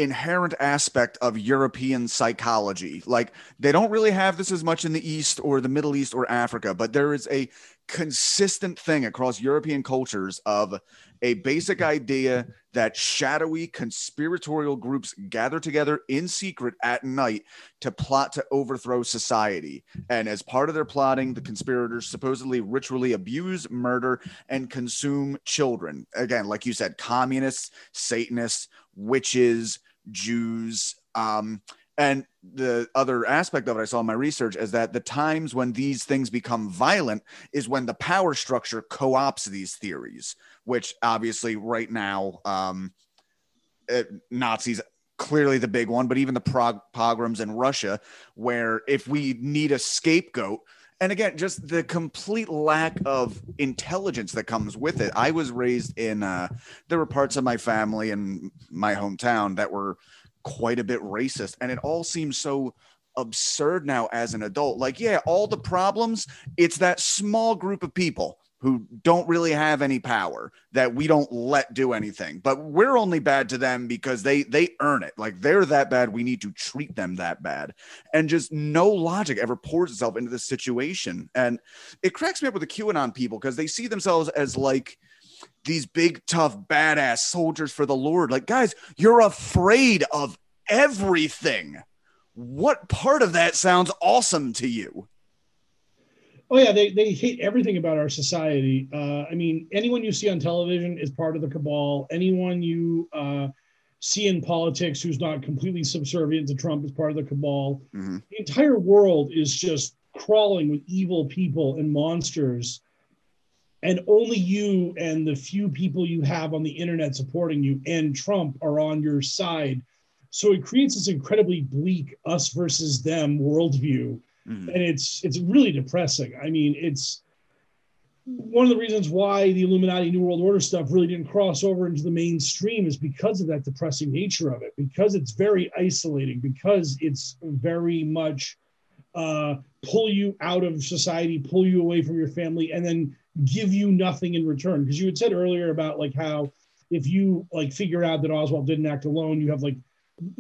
S1: inherent aspect of European psychology. Like they don't really have this as much in the East or the Middle East or Africa, but there is a consistent thing across European cultures of a basic idea that shadowy conspiratorial groups gather together in secret at night to plot to overthrow society. And as part of their plotting, the conspirators supposedly ritually abuse, murder, and consume children. Again, like you said, communists, Satanists, witches, Jews. Um, and the other aspect of it I saw in my research is that the times when these things become violent is when the power structure co opts these theories, which obviously right now, um, it, Nazis clearly the big one, but even the prog- pogroms in Russia, where if we need a scapegoat, and again, just the complete lack of intelligence that comes with it. I was raised in, uh, there were parts of my family and my hometown that were quite a bit racist. And it all seems so absurd now as an adult. Like, yeah, all the problems, it's that small group of people who don't really have any power that we don't let do anything but we're only bad to them because they they earn it like they're that bad we need to treat them that bad and just no logic ever pours itself into this situation and it cracks me up with the qanon people because they see themselves as like these big, tough, badass soldiers for the Lord. Like, guys, you're afraid of everything. What part of that sounds awesome to you?
S2: Oh yeah, they, they hate everything about our society. Uh, I mean, anyone you see on television is part of the cabal. Anyone you uh, see in politics who's not completely subservient to Trump is part of the cabal. Mm-hmm. The entire world is just crawling with evil people and monsters and only you and the few people you have on the internet supporting you and Trump are on your side. So it creates this incredibly bleak us versus them worldview. Mm-hmm. And it's it's really depressing. I mean, it's one of the reasons why the Illuminati New World Order stuff really didn't cross over into the mainstream is because of that depressing nature of it, because it's very isolating, because it's very much uh, pull you out of society, pull you away from your family, and then give you nothing in return. Because you had said earlier about like how if you like figure out that Oswald didn't act alone, you have like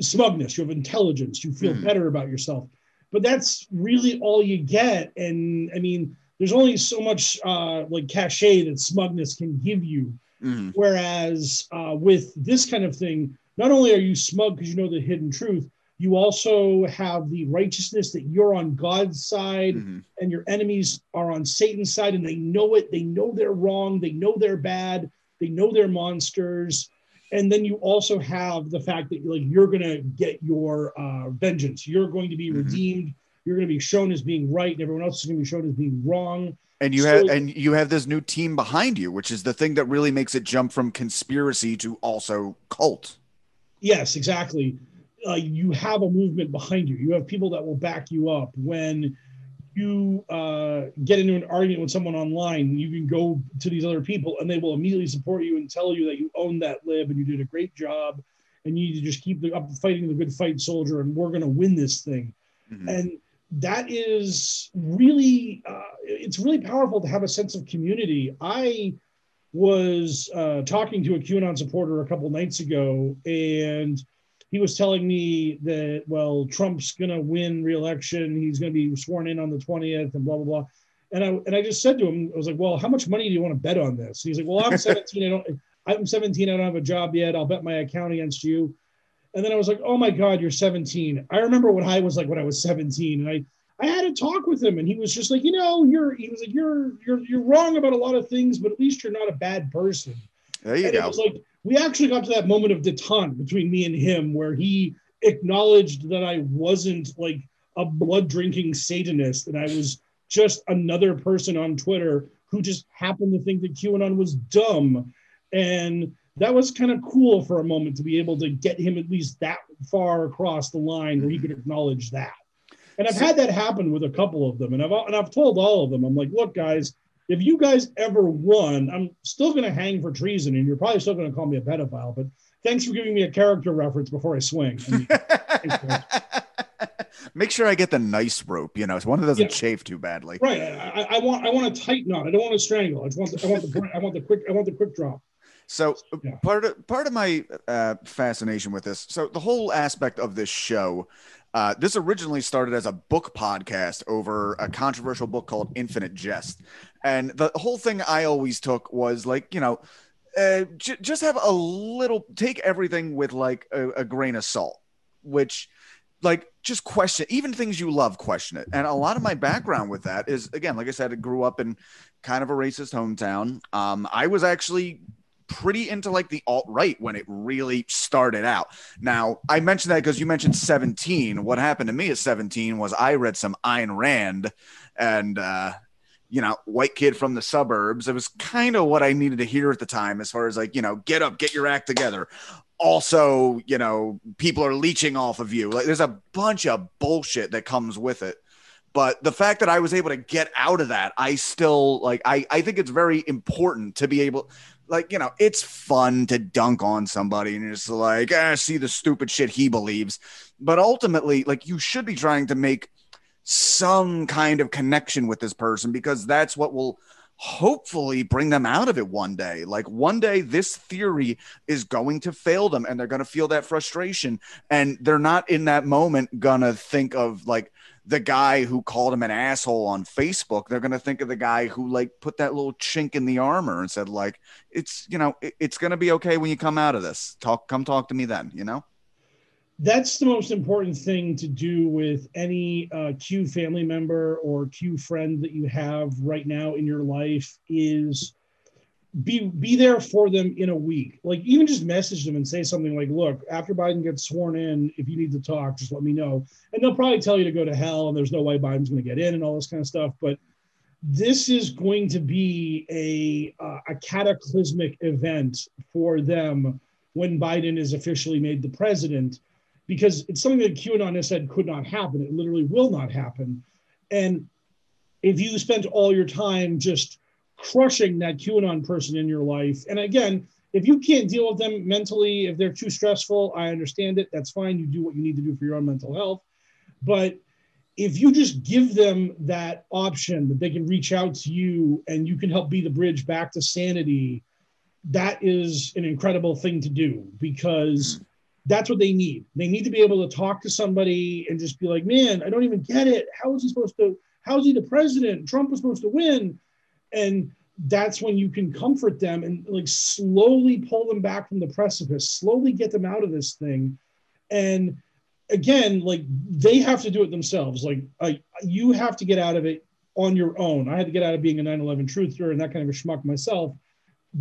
S2: smugness, you have intelligence, you feel
S1: Mm.
S2: better about yourself. But that's really all you get. And I mean, there's only so much uh, like cachet that smugness can give you.
S1: Mhm.
S2: Whereas uh, with this kind of thing, not only are you smug because you know the hidden truth, you also have the righteousness that you're on God's side
S1: Mhm.
S2: and your enemies are on Satan's side and they know it. They know they're wrong. They know they're bad. They know they're monsters. And then you also have the fact that like you're gonna get your uh, vengeance. You're going to be
S1: Mhm.
S2: redeemed. You're going to be shown as being right, and everyone else is going to be shown as being wrong.
S1: And you
S2: So-
S1: have and you have this new team behind you, which is the thing that really makes it jump from conspiracy to also cult.
S2: Yes, exactly. Uh, you have a movement behind you. You have people that will back you up when you uh, get into an argument with someone online. You can go to these other people, and they will immediately support you and tell you that you own that lib and you did a great job, and you need to just keep the, up fighting the good fight, soldier, and we're going to win this thing.
S1: Mhm.
S2: And that is really, uh, it's really powerful to have a sense of community. I was uh, talking to a QAnon supporter a couple nights ago, and he was telling me that, well, Trump's going to win re-election. He's going to be sworn in on the 20th and blah, blah, blah. And I, and I just said to him, I was like, well, how much money do you want to bet on this? And he's like, well, I'm (laughs) 17. I don't, I'm 17. I don't have a job yet. I'll bet my account against you. And then I was like, oh my God, you're 17. I remember what I was like when I was 17. And I, I had a talk with him and he was just like, you know, you're, he was like, you're, you're, you're wrong about a lot of things, but at least you're not a bad person.
S1: There you
S2: And it
S1: go.
S2: was like, we actually got to that moment of detente between me and him where he acknowledged that I wasn't like a blood drinking Satanist and I was just another person on Twitter who just happened to think that QAnon was dumb. And that was kind of cool for a moment to be able to get him at least that far across the line where he could acknowledge that. And I've had that happen with a couple of them, and I've and I've told all of them, I'm like, look, guys, if you guys ever won, I'm still going to hang for treason, and you're probably still going to call me a pedophile. But thanks for giving me a character reference before I swing. I mean, (laughs)
S1: Make sure I get the nice rope, you know, so one that doesn't
S2: Yeah.
S1: chafe too badly.
S2: right? I, I- I want I want a tight knot. I don't want to strangle. I just want the, I want the I want the quick I want the quick drop.
S1: So
S2: Yeah.
S1: part of part of my uh, fascination with this, so the whole aspect of this show, uh, this originally started as a book podcast over a controversial book called Infinite Jest, and the whole thing I always took was like, you know, uh, j- just have a little, take everything with like a, a grain of salt, which like just question even things you love question it. And a lot of my background with that is again like i said i grew up in kind of a racist hometown. Um, i was actually pretty into like the alt right when it really started out. Now, I mentioned that because you mentioned 17. What happened to me at 17 was I read some Ayn Rand and, uh, you know, white kid from the suburbs. It was kind of what I needed to hear at the time, as far as like, you know, get up, get your act together. Also, you know, people are leeching off of you. Like, there's a bunch of bullshit that comes with it but the fact that I was able to get out of that, I still like I I think it's very important to be able like you know, it's fun to dunk on somebody and just like, ah, see the stupid shit he believes. But ultimately, like you should be trying to make some kind of connection with this person because that's what will hopefully bring them out of it one day. Like one day this theory is going to fail them and they're going to feel that frustration and they're not in that moment going to think of like the guy who called him an asshole on Facebook. They're going to think of the guy who like put that little chink in the armor and said like it's, you know, it- it's going to be okay when you come out of this. Talk come talk to me then, you know?
S2: That's the most important thing to do with any uh, Q family member or Q friend that you have right now in your life is be be there for them in a week. Like even just message them and say something like, "Look, after Biden gets sworn in, if you need to talk, just let me know." And they'll probably tell you to go to hell and there's no way Biden's going to get in and all this kind of stuff. But this is going to be a uh, a cataclysmic event for them when Biden is officially made the president, because it's something that QAnon has said could not happen. It literally will not happen. And if you spent all your time just crushing that QAnon person in your life, and again, if you can't deal with them mentally, if they're too stressful, I understand it. That's fine. You do what you need to do for your own mental health. But if you just give them that option that they can reach out to you and you can help be the bridge back to sanity, that is an incredible thing to do because that's what they need. They need to be able to talk to somebody and just be like, man, I don't even get it. How is he supposed to? How is he the president? Trump was supposed to win. And that's when you can comfort them and like slowly pull them back from the precipice, slowly get them out of this thing. And again, like they have to do it themselves. Like I, you have to get out of it on your own. I had to get out of being a 9/11 truther and that kind of a schmuck myself.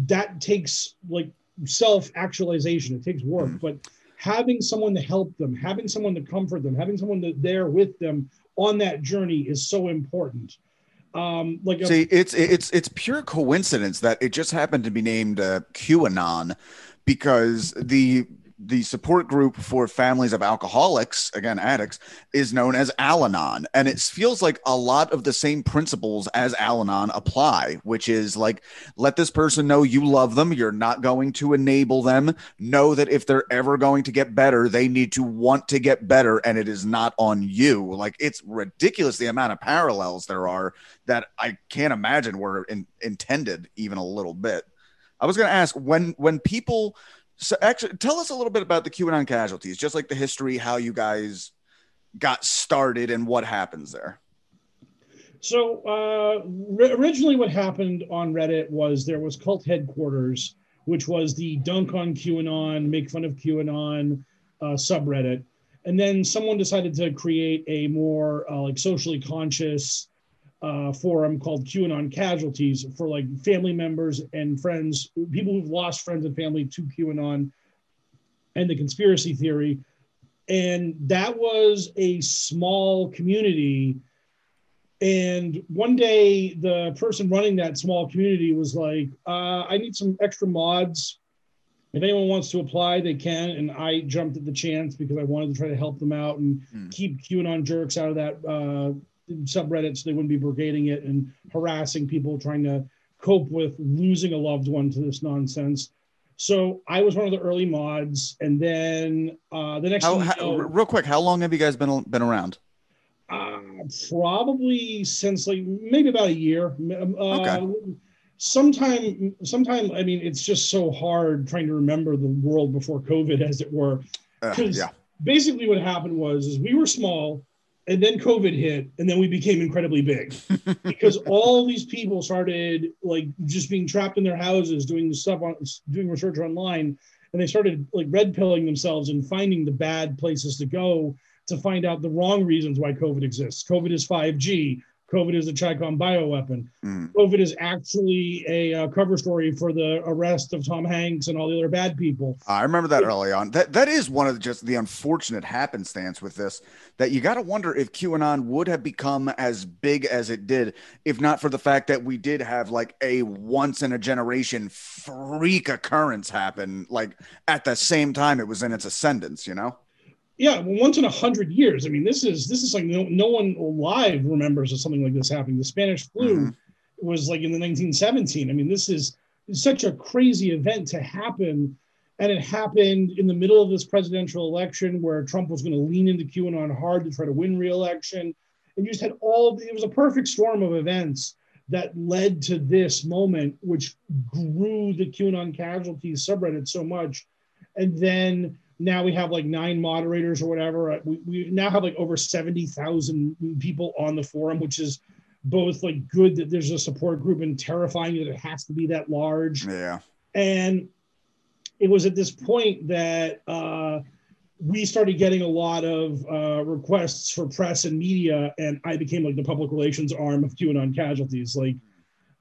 S2: That takes like self-actualization. It takes work, mm. but having someone to help them, having someone to comfort them, having someone to, there with them on that journey is so important. Um, like
S1: see, it's it's it's pure coincidence that it just happened to be named uh, QAnon because the the support group for families of alcoholics, again, addicts, is known as Al Anon. And it feels like a lot of the same principles as Al Anon apply, which is like, let this person know you love them. You're not going to enable them. Know that if they're ever going to get better, they need to want to get better. And it is not on you. Like, it's ridiculous the amount of parallels there are that I can't imagine were in, intended even a little bit. I was going to ask when when people so actually, tell us a little bit about the QAnon casualties, just like the history, how you guys got started, and what happens there.
S2: So uh, originally, what happened on Reddit was there was cult headquarters, which was the dunk on QAnon, make fun of QAnon uh, subreddit, and then someone decided to create a more uh, like socially conscious uh, forum called QAnon Casualties for like family members and friends, people who've lost friends and family to QAnon and the conspiracy theory. And that was a small community. And one day, the person running that small community was like, uh, I need some extra mods. If anyone wants to apply, they can. And I jumped at the chance because I wanted to try to help them out and hmm. keep QAnon jerks out of that uh, subreddit so they wouldn't be brigading it and harassing people trying to cope with losing a loved one to this nonsense. So I was one of the early mods, and then uh, the next.
S1: How, how, know, real quick, how long have you guys been been around?
S2: Uh, probably since like maybe about a year. Uh, okay. Sometime, sometime. I mean, it's just so hard trying to remember the world before COVID, as it were. Because yeah. basically, what happened was is we were small and then COVID hit, and then we became incredibly big (laughs) because all these people started like just being trapped in their houses, doing stuff on doing research online, and they started like red pilling themselves and finding the bad places to go to find out the wrong reasons why COVID exists. COVID is 5G. COVID is a Chicom bioweapon. Mm. COVID is actually a uh, cover story for the arrest of Tom Hanks and all the other bad people.
S1: I remember that early on. That that is one of the, just the unfortunate happenstance with this. That you got to wonder if QAnon would have become as big as it did if not for the fact that we did have like a once in a generation freak occurrence happen, like at the same time it was in its ascendance. You know
S2: yeah, well, once in a hundred years. I mean, this is this is like no, no one alive remembers of something like this happening. The Spanish flu mm-hmm. was like in the 1917. I mean, this is such a crazy event to happen, and it happened in the middle of this presidential election where Trump was going to lean into QAnon hard to try to win re-election, and you just had all. It was a perfect storm of events that led to this moment, which grew the QAnon casualties subreddit so much, and then now we have like nine moderators or whatever. Uh, we, we now have like over 70,000 people on the forum, which is both like good that there's a support group and terrifying that it has to be that large.
S1: Yeah.
S2: And it was at this point that uh, we started getting a lot of uh, requests for press and media, and I became like the public relations arm of QAnon casualties. Like,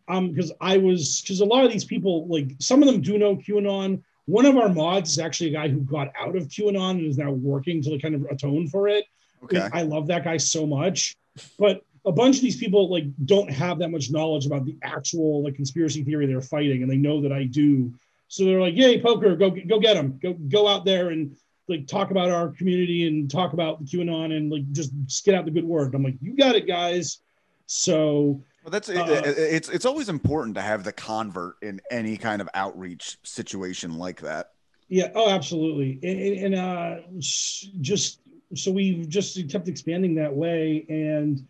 S2: um, because I was because a lot of these people, like some of them do know QAnon, one of our mods is actually a guy who got out of QAnon and is now working to kind of atone for it. Okay. I love that guy so much. But a bunch of these people like don't have that much knowledge about the actual like conspiracy theory they're fighting, and they know that I do. So they're like, "Yay, poker! Go go get them! Go go out there and like talk about our community and talk about the QAnon and like just, just get out the good word." I'm like, "You got it, guys." So
S1: well, that's uh, it's it's always important to have the convert in any kind of outreach situation like that.
S2: Yeah. Oh, absolutely. And, and uh, just so we've just kept expanding that way, and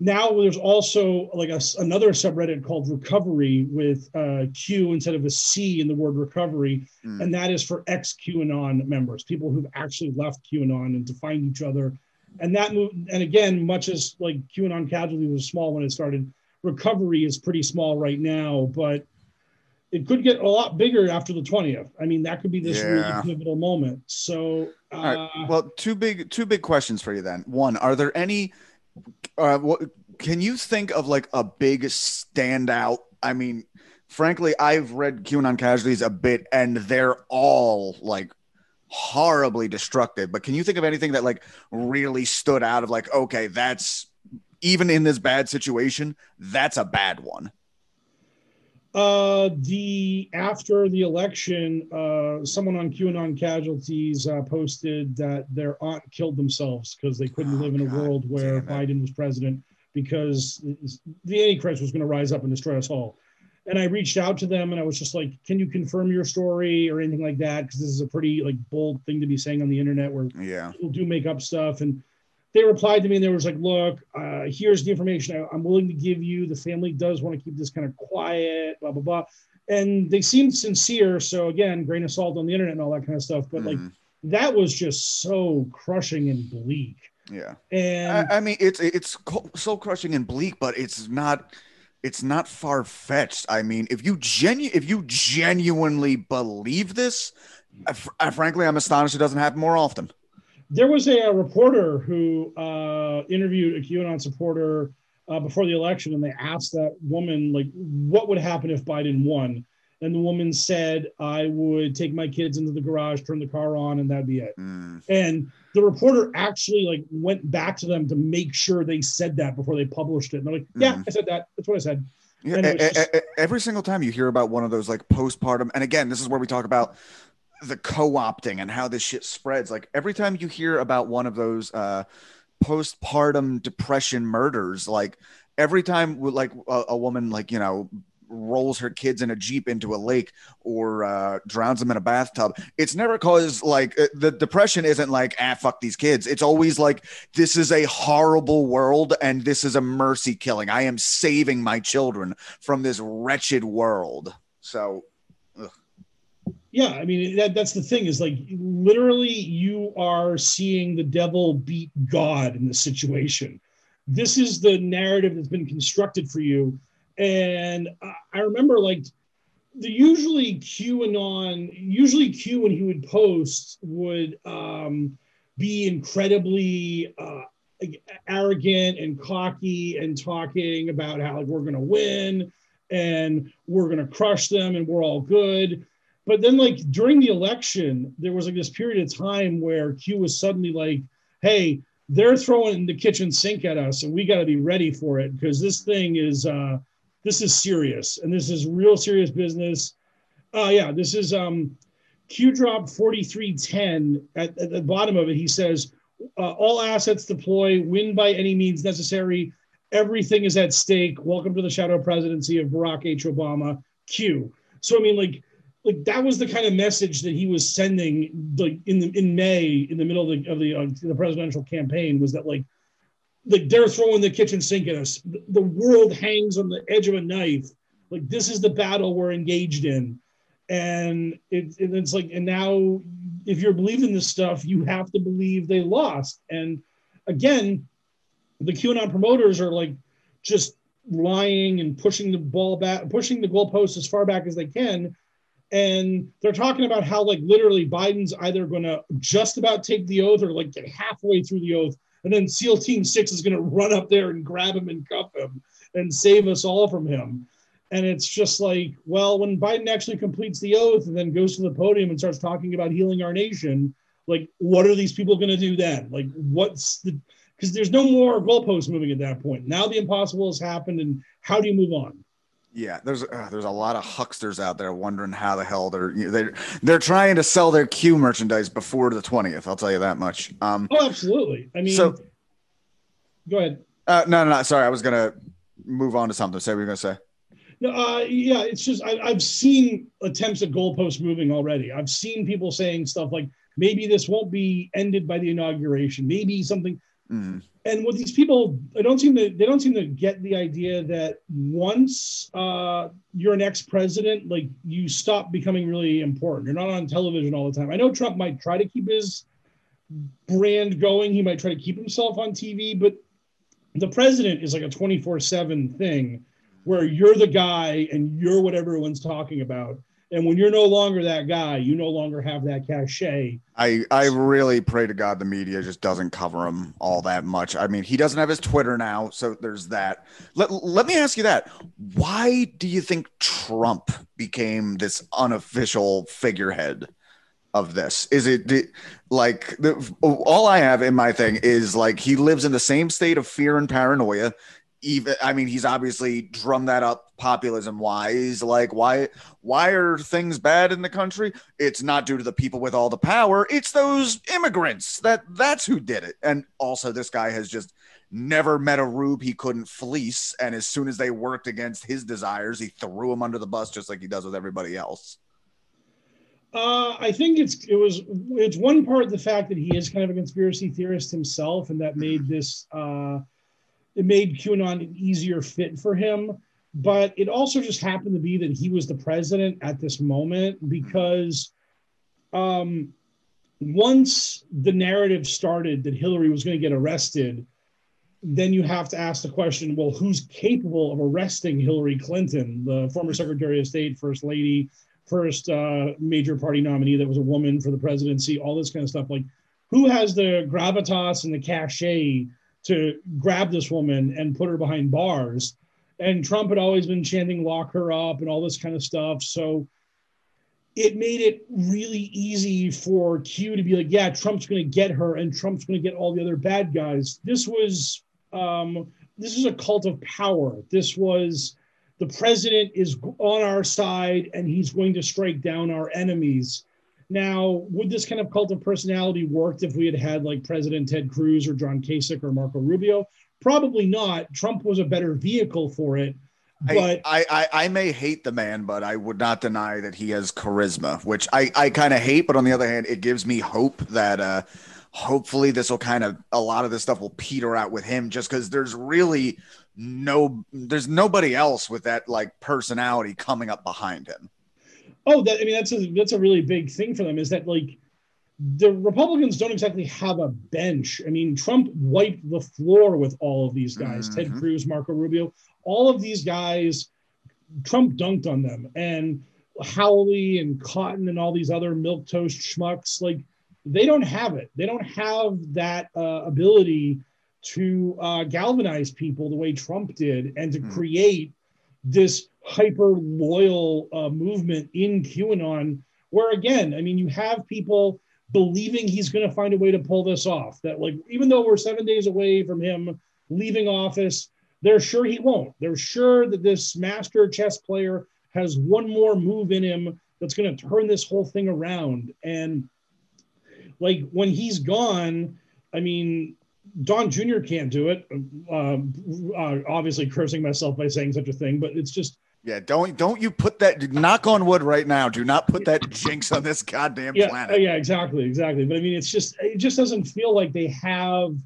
S2: now there's also like a, another subreddit called Reqovery with uh, q instead of a c in the word recovery
S1: Mm.
S2: and that is for ex qanon members people who've actually left qanon and to find each other and that move and again much as like qanon casualty was small when it started Reqovery is pretty small right now but it could get a lot bigger after the 20th i mean that could be this
S1: Yeah.
S2: really pivotal moment so uh,
S1: All right. Well, two big two big questions for you then. One, are there any uh what can you think of like a big standout? I mean, frankly, I've read QAnon casualties a bit and they're all like horribly destructive, but can you think of anything that like really stood out of like okay, that's even in this bad situation, that's a bad one.
S2: Uh, the after the election, uh, someone on QAnon casualties uh, posted that their aunt killed themselves because they couldn't
S1: Oh,
S2: live in a world where. Biden was president because the Antichrist was going to rise up and destroy us all. And I reached out to them and I was just like, "Can you confirm your story or anything like that?" Because this is a pretty like bold thing to be saying on the internet where
S1: Yeah.
S2: people do make up stuff and they replied to me and they was like look uh, here's the information I, i'm willing to give you the family does want to keep this kind of quiet blah blah blah and they seemed sincere so again grain of salt on the internet and all that kind of stuff but like
S1: Mhm.
S2: that was just so crushing and bleak
S1: yeah.
S2: and
S1: I, I mean, it's it's so crushing and bleak, but it's not it's not far fetched. I mean, if you genu if you genuinely believe this, I, fr- I, frankly, I'm astonished it doesn't happen more often.
S2: There was a, a reporter who uh, interviewed a QAnon supporter uh, before the election, and they asked that woman like, "What would happen if Biden won?" And the woman said, "I would take my kids into the garage, turn the car on, and that'd be it."
S1: Mm,
S2: And the reporter actually like went back to them to make sure they said that before they published it. And they're like, "Yeah,
S1: Mhm.
S2: I said that. That's what I said."
S1: Yeah,
S2: And it was just-
S1: every single time you hear about one of those like postpartum, and again, this is where we talk about the co-opting and how this shit spreads. Like every time you hear about one of those uh, postpartum depression murders, like every time like a, a woman like you know rolls her kids in a jeep into a lake or uh, drowns them in a bathtub it's never cause like uh, the depression isn't like ah fuck these kids. It's always like this is a horrible world and this is a mercy killing. I am saving my children from this wretched world. So
S2: Yeah, I mean that, that's the thing is like literally you are seeing the devil beat God in this situation. This is the narrative that's been constructed for you, and I, I remember like the usually QAnon, usually Q when he would post would um, be incredibly uh, arrogant and cocky and talking about how like we're gonna win and we're gonna crush them and we're all good but then like during the election there was like this period of time where q was suddenly like hey they're throwing the kitchen sink at us and we got to be ready for it because this thing is uh this is serious and this is real serious business. Uh yeah this is um q drop 4310 at, at the bottom of it he says uh, all assets deploy win by any means necessary. Everything is at stake. Welcome to the shadow presidency of barack h. Obama. Q. So i mean like like that was the kind of message that he was sending like in the in May in the middle of the of the, uh, the presidential campaign was that like like they're throwing the kitchen sink at us. The, world hangs on the edge of a knife. Like this is the battle we're engaged in. And it, and it's like and now if you're believing this stuff you have to believe they lost. And again the QAnon promoters are like just lying and pushing the ball back pushing the goalposts as far back as they can and they're talking about how like literally Biden's either going to just about take the oath or like get halfway through the oath, and then SEAL Team Six is going to run up there and grab him and cuff him and save us all from him. And it's just like, well, when Biden actually completes the oath and then goes to the podium and starts talking about healing our nation, like, what are these people going to do then? Like, what's the because there's no more goalposts moving at that point. Now the impossible has happened, and how do you move on?
S1: Yeah there's uh, there's a lot of hucksters out there wondering how the hell they're they're they're trying to sell their q merchandise before the 20th i'll tell you that much um
S2: Oh, absolutely. I mean,
S1: So-
S2: go ahead.
S1: uh no no no sorry i was gonna move on to something say what you're gonna say
S2: No, uh, yeah, it's just I, I've seen attempts at goalpost moving already. I've seen people saying stuff like maybe this won't be ended by the inauguration. Maybe something.
S1: Mhm.
S2: And what these people i don't seem to they don't seem to get the idea that once uh, you're an ex-president like you stop becoming really important. You're not on television all the time. I know trump might try to keep his brand going. He might try to keep himself on tv but the president is like a 24-7 thing where you're the guy and you're what everyone's talking about and when you're no longer that guy, you no longer have that cachet.
S1: I, I really pray to God the media just doesn't cover him all that much. I mean, he doesn't have his Twitter now, so there's that. Let, let me ask you that. Why do you think Trump became this unofficial figurehead of this? Is it like the, all I have in my thing is like he lives in the same state of fear and paranoia even I mean he's obviously drummed that up populism wise like why why are things bad in the country? It's not due to the people with all the power. It's those immigrants that that's who did it. And also this guy has just never met a rube he couldn't fleece. And as soon as they worked against his desires he threw him under the bus just like he does with everybody else.
S2: Uh, I think it's it was it's one part the fact that he is kind of a conspiracy theorist himself, and that made this uh, it made QAnon an easier fit for him. But it also just happened to be that he was the president at this moment because um, once the narrative started that Hillary was going to get arrested, then you have to ask the question well, who's capable of arresting Hillary Clinton, the former Secretary of State, First Lady, first uh, major party nominee that was a woman for the presidency, all this kind of stuff? Like, who has the gravitas and the cachet to grab this woman and put her behind bars. And Trump had always been chanting lock her up and all this kind of stuff. So it made it really easy for Q to be like, yeah, Trump's going to get her and Trump's going to get all the other bad guys. This was um, this is a cult of power. This was the president is on our side and he's going to strike down our enemies. Now, would this kind of cult of personality worked if we had had like President Ted Cruz or John Kasich or Marco Rubio? Probably not. Trump was a better vehicle for it. But
S1: I, I, I may hate the man, but I would not deny that he has charisma, which I, I kind of hate. But on the other hand, it gives me hope that uh, hopefully this will kind of a lot of this stuff will peter out with him, just because there's really no there's nobody else with that like personality coming up behind him.
S2: Oh, that I mean that's a that's a really big thing for them is that like the Republicans don't exactly have a bench. I mean, Trump wiped the floor with all of these guys, mm-hmm. Ted Cruz, Marco Rubio, all of these guys. Trump dunked on them, and Hawley and Cotton and all these other milk toast schmucks. Like they don't have it. They don't have that uh, ability to uh, galvanize people the way Trump did, and to mm-hmm. create this hyper loyal uh, movement in QAnon, where again, I mean, you have people believing he's going to find a way to pull this off. That, like, even though we're seven days away from him leaving office, they're sure he won't. They're sure that this master chess player has one more move in him that's going to turn this whole thing around. And like when he's gone, I mean, Don Jr. can't do it. Um, uh, obviously, cursing myself by saying such a thing, but it's just
S1: yeah, don't don't you put that knock on wood right now. Do not put that jinx on this goddamn
S2: yeah,
S1: planet.
S2: Yeah, exactly, exactly. But I mean, it's just it just doesn't feel like they have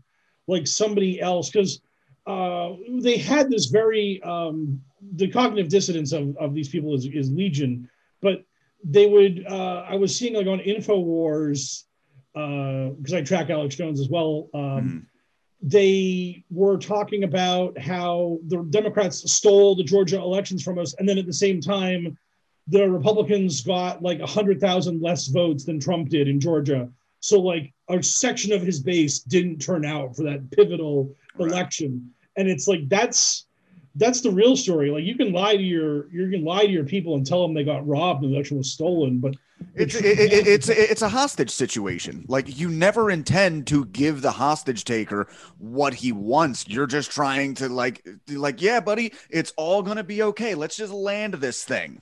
S2: like somebody else because uh, they had this very um, the cognitive dissonance of, of these people is, is legion, but they would uh, I was seeing like on Infowars because uh, I track Alex Jones as well. Um, mm they were talking about how the Democrats stole the Georgia elections from us, and then at the same time, the Republicans got like a hundred thousand less votes than Trump did in Georgia. So like a section of his base didn't turn out for that pivotal right. election, and it's like that's that's the real story. Like you can lie to your you can lie to your people and tell them they got robbed and the election was stolen, but
S1: it's it, it, it's it's a hostage situation. Like you never intend to give the hostage taker what he wants. You're just trying to like like yeah, buddy, it's all gonna be okay. Let's just land this thing.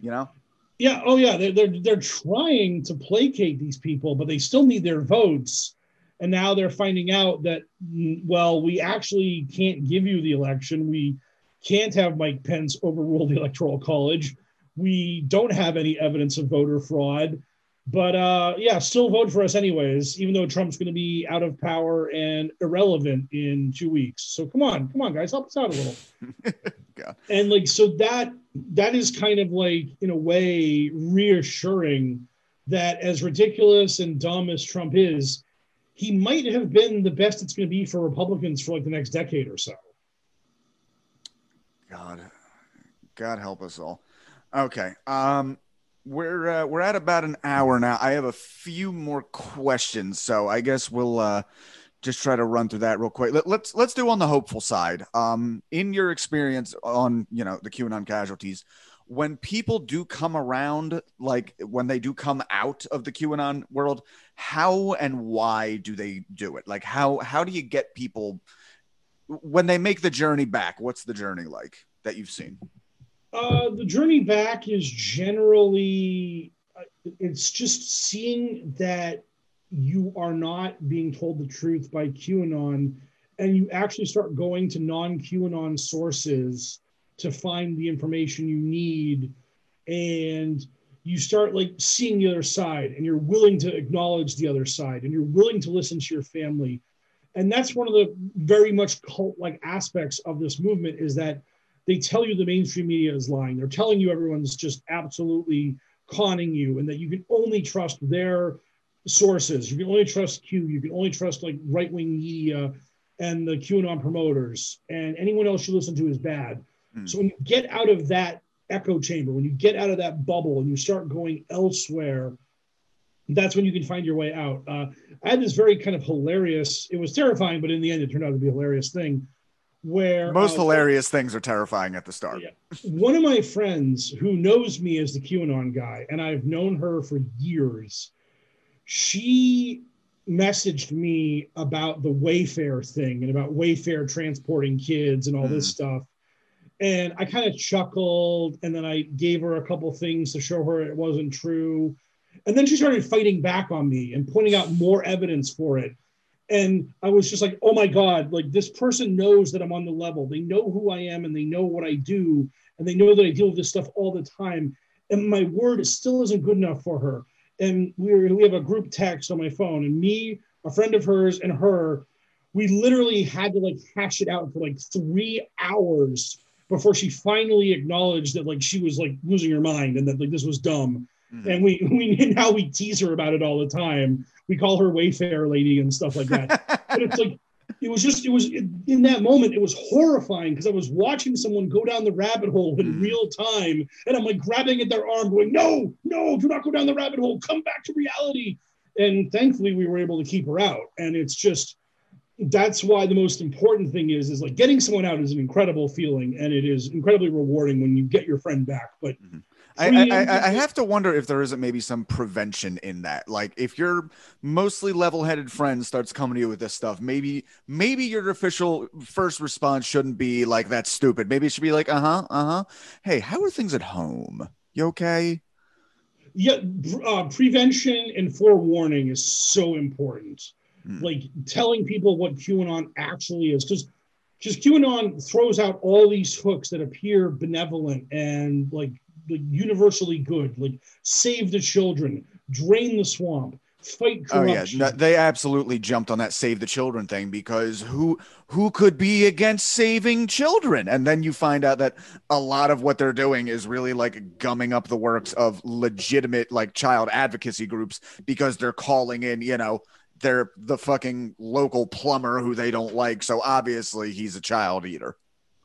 S1: You know.
S2: Yeah. Oh yeah. They're they're they're trying to placate these people, but they still need their votes. And now they're finding out that mm, well, we actually can't give you the election. We can't have Mike Pence overrule the electoral college we don't have any evidence of voter fraud. But uh, yeah, still vote for us anyways, even though Trump's going to be out of power and irrelevant in two weeks. So come on, come on, guys, help us out a little. (laughs)
S1: God.
S2: And like, so that that is kind of like in a way reassuring that as ridiculous and dumb as Trump is, he might have been the best it's going to be for Republicans for like the next decade or so.
S1: God, God help us all. Okay. Um, we're uh, we're at about an hour now. I have a few more questions, so I guess we'll uh, just try to run through that real quick. Let, let's let's do on the hopeful side. Um, in your experience on you know the QAnon casualties, when people do come around, like when they do come out of the QAnon world, how and why do they do it? Like how how do you get people when they make the journey back? What's the journey like that you've seen?
S2: Uh, the journey back is generally uh, it's just seeing that you are not being told the truth by QAnon, and you actually start going to non QAnon sources to find the information you need, and you start like seeing the other side, and you're willing to acknowledge the other side, and you're willing to listen to your family. And that's one of the very much cult like aspects of this movement is that they tell you the mainstream media is lying. They're telling you everyone's just absolutely conning you and that you can only trust their sources. You can only trust Q. You can only trust like right wing media and the QAnon promoters. And anyone else you listen to is bad. Mm. So when you get out of that echo chamber, when you get out of that bubble and you start going elsewhere, that's when you can find your way out. Uh, I had this very kind of hilarious, it was terrifying, but in the end, it turned out to be a hilarious thing where
S1: most uh, hilarious things are terrifying at the start. Yeah.
S2: One of my friends who knows me as the QAnon guy, and I've known her for years, she messaged me about the Wayfair thing and about Wayfair transporting kids and all mm. this stuff. And I kind of chuckled, and then I gave her a couple things to show her it wasn't true. And then she started fighting back on me and pointing out more evidence for it and I was just like, oh my God, like this person knows that I'm on the level. They know who I am and they know what I do. And they know that I deal with this stuff all the time. And my word still isn't good enough for her. And we we have a group text on my phone, and me, a friend of hers, and her, we literally had to like hash it out for like three hours before she finally acknowledged that like she was like losing her mind and that like this was dumb. Mm-hmm. And we (laughs) we now we tease her about it all the time we call her Wayfair lady and stuff like that. (laughs) but it's like it was just it was in that moment it was horrifying because I was watching someone go down the rabbit hole in mm. real time, and I'm like grabbing at their arm, going, "No, no, do not go down the rabbit hole. Come back to reality." And thankfully, we were able to keep her out. And it's just that's why the most important thing is is like getting someone out is an incredible feeling, and it is incredibly rewarding when you get your friend back. But mm-hmm.
S1: I, I, I, have to wonder if there isn't maybe some prevention in that. Like if your mostly level-headed friend starts coming to you with this stuff, maybe maybe your official first response shouldn't be like that's stupid. Maybe it should be like, uh-huh, uh-huh. Hey, how are things at home? You okay?
S2: Yeah, uh, prevention and forewarning is so important. Hmm. Like telling people what QAnon actually is, because because QAnon throws out all these hooks that appear benevolent and like like universally good, like save the children, drain the swamp, fight corruption.
S1: Oh yeah, they absolutely jumped on that save the children thing because who who could be against saving children? And then you find out that a lot of what they're doing is really like gumming up the works of legitimate like child advocacy groups because they're calling in, you know, they're the fucking local plumber who they don't like. So obviously he's a child eater.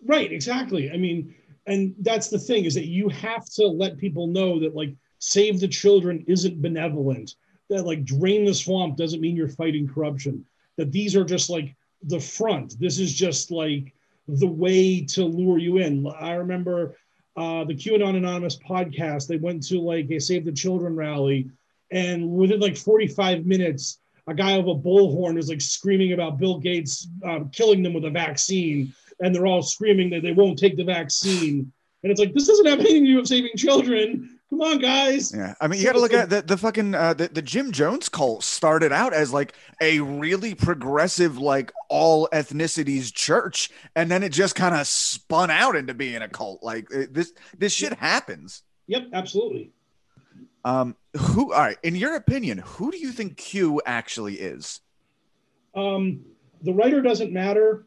S2: Right, exactly. I mean, and that's the thing is that you have to let people know that like save the children isn't benevolent that like drain the swamp doesn't mean you're fighting corruption that these are just like the front. This is just like the way to lure you in. I remember uh, the qanon anonymous podcast they went to like a save the children rally and within like 45 minutes a guy with a bullhorn is like screaming about bill gates uh, killing them with a vaccine and they're all screaming that they won't take the vaccine. And it's like this doesn't have anything to do with saving children. Come on, guys.
S1: Yeah, I mean, you got to look at the, the fucking uh, the, the Jim Jones cult started out as like a really progressive, like all ethnicities church, and then it just kind of spun out into being a cult. Like this, this shit happens.
S2: Yep, absolutely.
S1: Um, who? All right. In your opinion, who do you think Q actually is?
S2: Um, the writer doesn't matter.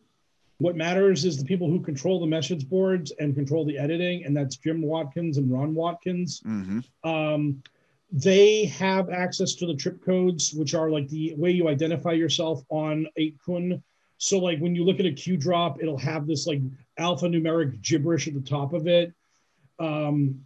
S2: What matters is the people who control the message boards and control the editing, and that's Jim Watkins and Ron Watkins.
S1: Mm-hmm.
S2: Um, they have access to the trip codes, which are like the way you identify yourself on 8kun. So, like when you look at a Q drop, it'll have this like alphanumeric gibberish at the top of it. Um,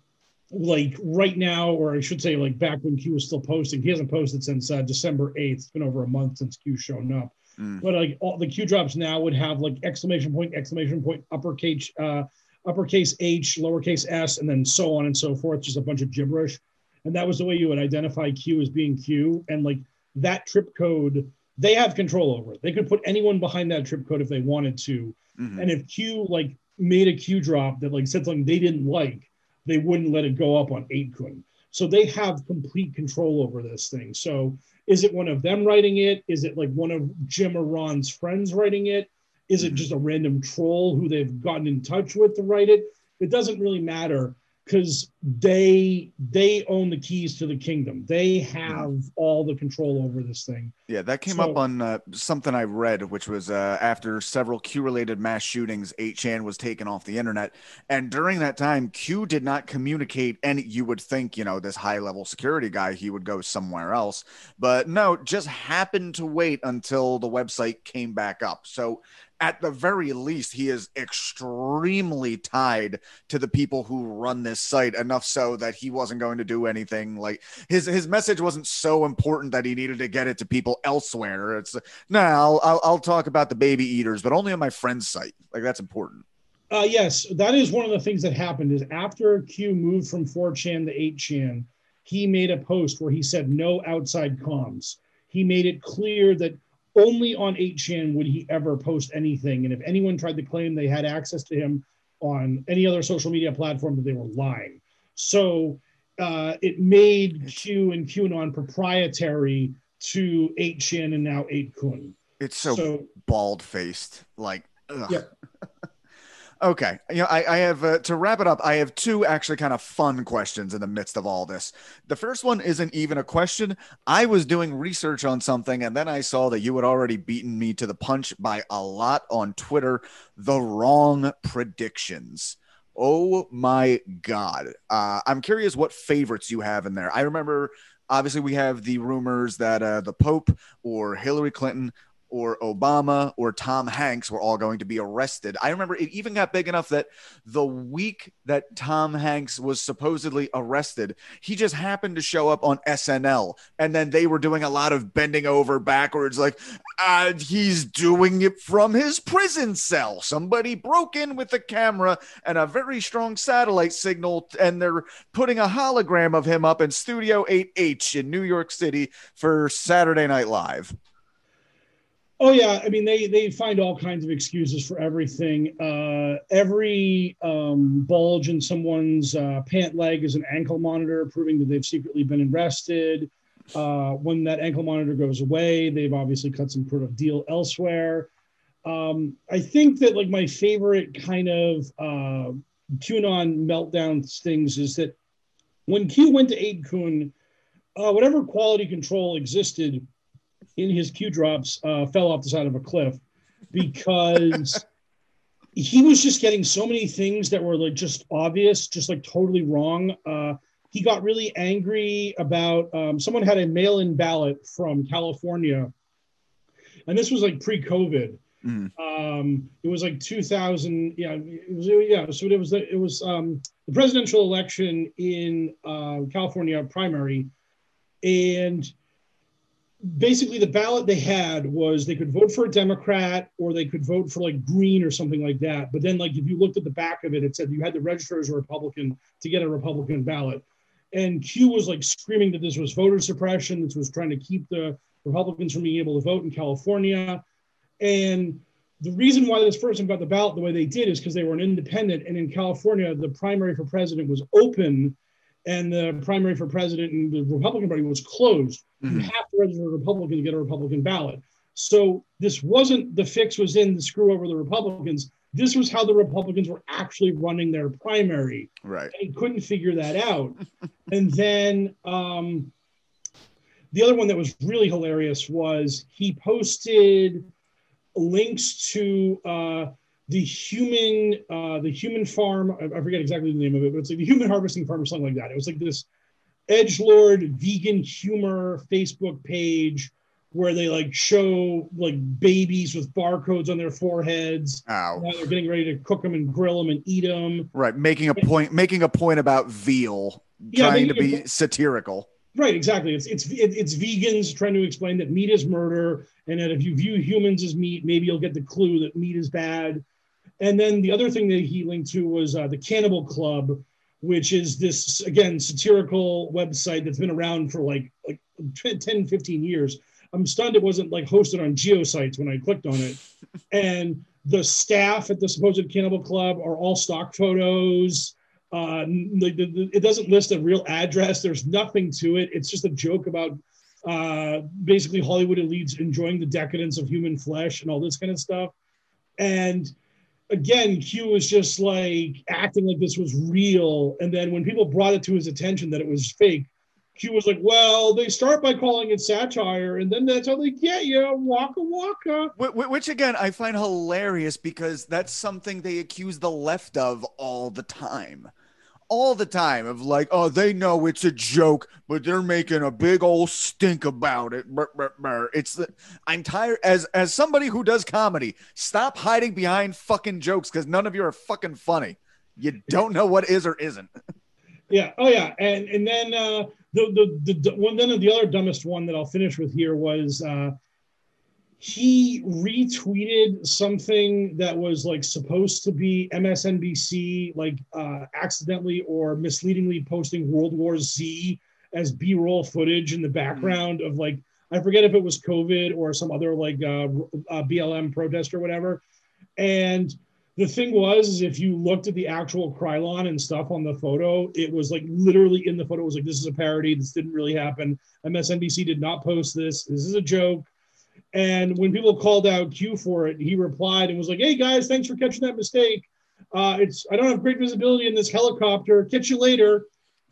S2: like right now, or I should say, like back when Q was still posting, he hasn't posted since uh, December 8th. It's been over a month since Q shown up.
S1: Mm.
S2: But like all the Q drops now would have like exclamation point, exclamation point, uppercase, uh, uppercase H, lowercase s, and then so on and so forth, just a bunch of gibberish. And that was the way you would identify Q as being Q. And like that trip code, they have control over it. They could put anyone behind that trip code if they wanted to.
S1: Mhm.
S2: And if Q like made a Q drop that like said something they didn't like, they wouldn't let it go up on 8kun. So they have complete control over this thing. So is it one of them writing it? Is it like one of Jim or Ron's friends writing it? Is it
S1: Mhm.
S2: just a random troll who they've gotten in touch with to write it? It doesn't really matter because they they own the keys to the kingdom. They have all the control over this thing.
S1: Yeah, that came
S2: So-
S1: up on uh, something I read, which was uh, after several Q-related mass shootings, 8chan was taken off the internet, and during that time, Q did not communicate. And you would think, you know, this high-level security guy, he would go somewhere else, but no, just happened to wait until the website came back up. So. At the very least, he is extremely tied to the people who run this site enough so that he wasn't going to do anything like his his message wasn't so important that he needed to get it to people elsewhere. It's no, I'll, I'll I'll talk about the baby eaters, but only on my friend's site. Like that's important.
S2: Uh, yes, that is one of the things that happened. Is after Q moved from 4chan to 8chan, he made a post where he said no outside comms. He made it clear that only on 8chan would he ever post anything, and if anyone tried to claim they had access to him on any other social media platform, that they were lying. So uh, it made Q and QAnon proprietary to 8chan and now 8kun.
S1: It's so,
S2: So
S1: bald faced. Like, ugh.
S2: Yeah.
S1: Okay. You know, I, I have uh, to wrap it up. I have two actually kind of fun questions in the midst of all this. The first one isn't even a question. I was doing research on something, and then I saw that you had already beaten me to the punch by a lot on Twitter. The wrong predictions. Oh my God. Uh, I'm curious what favorites you have in there. I remember, obviously, we have the rumors that uh, the Pope or Hillary Clinton or Obama or Tom Hanks were all going to be arrested. I remember it even got big enough that the week that Tom Hanks was supposedly arrested, he just happened to show up on SNL. And then they were doing a lot of bending over backwards, like, uh, he's doing it from his prison cell. Somebody broke in with a camera and a very strong satellite signal, and they're putting a hologram of him up in Studio 8H in New York City for Saturday Night Live.
S2: Oh yeah, I mean they they find all kinds of excuses for everything. Uh, every um, bulge in someone's uh, pant leg is an ankle monitor, proving that they've secretly been arrested. Uh, when that ankle monitor goes away, they've obviously cut some sort of deal elsewhere. Um, I think that like my favorite kind of uh, QAnon meltdown things is that when Q went to 8kun, uh, whatever quality control existed in his Q drops uh, fell off the side of a cliff because (laughs) he was just getting so many things that were like just obvious, just like totally wrong. Uh, he got really angry about um, someone had a mail in ballot from California, and this was like pre COVID.
S1: Mm.
S2: Um, it was like 2000. Yeah, it was. Yeah, so it was. It was um, the presidential election in uh, California primary, and basically the ballot they had was they could vote for a Democrat or they could vote for like Green or something like that. But then, like if you looked at the back of it, it said you had to register as a Republican to get a Republican ballot. And Q was like screaming that this was voter suppression. This was trying to keep the Republicans from being able to vote in California. And the reason why this person got the ballot the way they did is because they were an independent. And in California, the primary for president was open and the primary for president and the Republican Party was closed. You
S1: Mhm.
S2: have to register a Republican to get a Republican ballot. So this wasn't the fix was in the screw over the Republicans. this was how the Republicans were actually running their primary.
S1: Right.
S2: They couldn't figure that out. (laughs) and then um, the other one that was really hilarious was he posted links to uh, the human uh, the human farm. I forget exactly the name of it, but it's like the human harvesting farm or something like that. It was like this edge lord vegan humor Facebook page where they like show like babies with barcodes on their foreheads.
S1: Ow.
S2: Now they're getting ready to cook them and grill them and eat them.
S1: Right. Making a point. Making a point about veal.
S2: Yeah,
S1: trying to
S2: a
S1: be satirical.
S2: Right, exactly. It's it's it's vegans trying to explain that meat is murder, and that if you view humans as meat, maybe you'll get the clue that meat is bad. And then the other thing that he linked to was uh, the Cannibal Club, which is this again satirical website that's been around for like like 10, 15 years. I'm stunned it wasn't like hosted on GeoCities when I clicked on it. (laughs) and the staff at the supposed Cannibal Club are all stock photos. Uh, the, the, it doesn't list a real address. There's nothing to it. It's just a joke about uh, basically Hollywood elites enjoying the decadence of human flesh and all this kind of stuff. And again, Q was just like acting like this was real. And then when people brought it to his attention that it was fake, Q was like, well, they start by calling it satire, and then that's how they get you. Waka waka.
S1: Which again, I find hilarious because that's something they accuse the left of all the time. All the time of like, oh, they know it's a joke, but they're making a big old stink about it. It's the I'm tired as as somebody who does comedy. Stop hiding behind fucking jokes because none of you are fucking funny. You don't know what is or isn't. (laughs)
S2: Yeah. Oh yeah. And and then uh, the, the the one then the other dumbest one that I'll finish with here was uh, he retweeted something that was like supposed to be MSNBC like uh, accidentally or misleadingly posting World War Z as B-roll footage in the background mm-hmm. of like I forget if it was COVID or some other like uh, uh, BLM protest or whatever, and the thing was is if you looked at the actual chyron and stuff on the photo, it was like literally in the photo it was like this is a parody. This didn't really happen. MSNBC did not post this. This is a joke. And when people called out Q for it, he replied and was like, "Hey guys, thanks for catching that mistake. Uh, it's I don't have great visibility in this helicopter. Catch you later."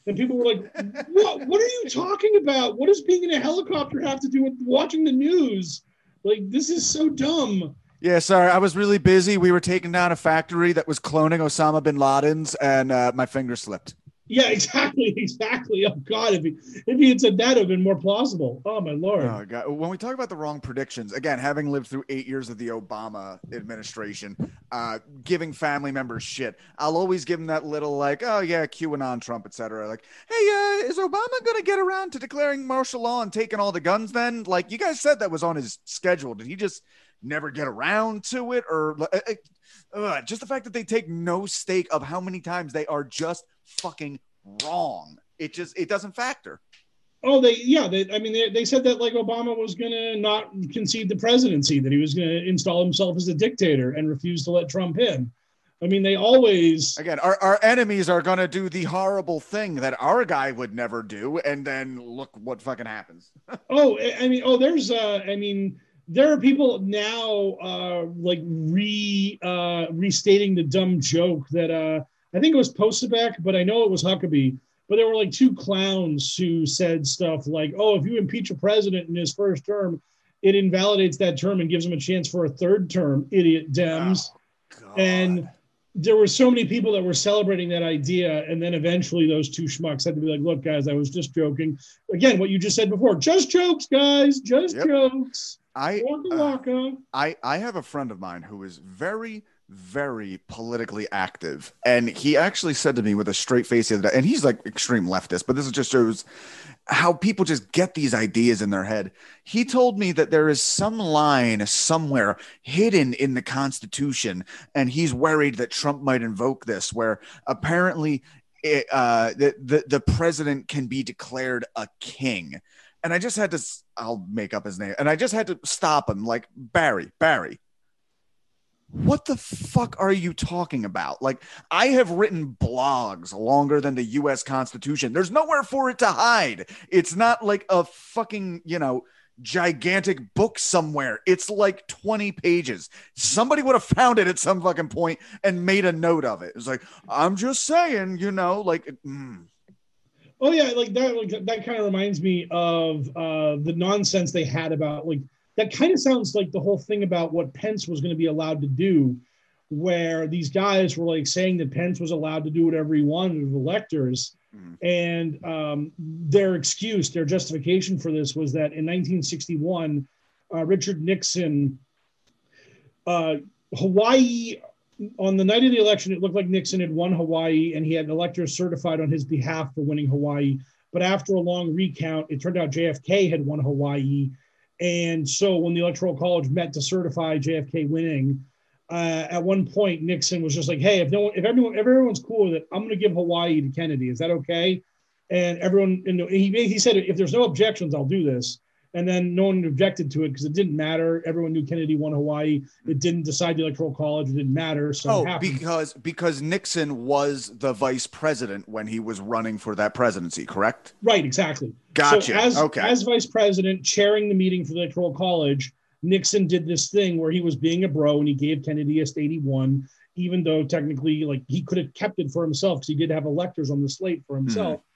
S2: And people were like, (laughs) "What? What are you talking about? What does being in a helicopter have to do with watching the news? Like this is so dumb."
S1: Yeah, sorry, I was really busy. We were taking down a factory that was cloning Osama bin Laden's, and uh, my finger slipped.
S2: Yeah, (laughs) exactly, exactly. Oh God, if he if he had said that, it would have been more plausible. Oh my lord.
S1: Oh God. When we talk about the wrong predictions, again, having lived through eight years of the Obama administration, uh, giving family members shit, I'll always give them that little like, oh yeah, QAnon, Trump, etc. Like, hey, uh, is Obama gonna get around to declaring martial law and taking all the guns? Then, like, you guys said that was on his schedule. Did he just? never get around to it or uh, uh, just the fact that they take no stake of how many times they are just fucking wrong. It just it doesn't factor.
S2: Oh they yeah they, i mean they, they said that like obama was gonna not concede the presidency that he was gonna install himself as a dictator and refuse to let trump in. I mean, they always
S1: again our, our enemies are gonna do the horrible thing that our guy would never do, and then look what fucking happens. (laughs)
S2: oh, I mean, oh, there's uh I mean, there are people now uh, like re uh, restating the dumb joke that uh, I think it was Posobiec, but I know it was Huckabee. But there were like two clowns who said stuff like, "Oh, if you impeach a president in his first term, it invalidates that term and gives him a chance for a third term." Idiot Dems. Oh, and there were so many people that were celebrating that idea, and then eventually those two schmucks had to be like, "Look, guys, I was just joking." Again, what you just said before, just jokes, guys, just yep. jokes.
S1: I uh, I I have a friend of mine who is very very politically active, and he actually said to me with a straight face the other day, and he's like extreme leftist, but this is just shows how people just get these ideas in their head. He told me that there is some line somewhere hidden in the Constitution, and he's worried that Trump might invoke this, where apparently it, uh, the, the the president can be declared a king and I just had to I'll make up his name and I just had to stop him like Barry Barry what the fuck are you talking about like I have written blogs longer than the US constitution there's nowhere for it to hide it's not like a fucking you know gigantic book somewhere. It's like 20 pages. Somebody would have found it at some fucking point and made a note of it. It's like, I'm just saying, you know, like, mm.
S2: Oh yeah, like that. Like that kind of reminds me of uh, the nonsense they had about like that. Kind of sounds like the whole thing about what Pence was going to be allowed to do, where these guys were like saying that Pence was allowed to do whatever he wanted with electors Mm-hmm. And um, their excuse, their justification for this was that in 1961, uh, Richard Nixon, uh, Hawaii, on the night of the election, it looked like Nixon had won Hawaii and he had electors certified on his behalf for winning Hawaii. But after a long recount, it turned out JFK had won Hawaii. And so when the Electoral College met to certify JFK winning, uh, at one point Nixon was just like, "Hey, if no one, if everyone, if everyone's cool with it, I'm going to give Hawaii to Kennedy. Is that okay?" And everyone, and he he said, "If there's no objections, I'll do this." And then no one objected to it because it didn't matter. Everyone knew Kennedy won Hawaii. It didn't decide the electoral college. It didn't matter. So
S1: oh, because because Nixon was the vice president when he was running for that presidency, correct?
S2: Right, exactly.
S1: Gotcha.
S2: So as,
S1: okay.
S2: As vice president, chairing the meeting for the electoral college, Nixon did this thing where he was being a bro and he gave Kennedy a state 81, even though technically, like, he could have kept it for himself because he did have electors on the slate for himself. Mm-hmm.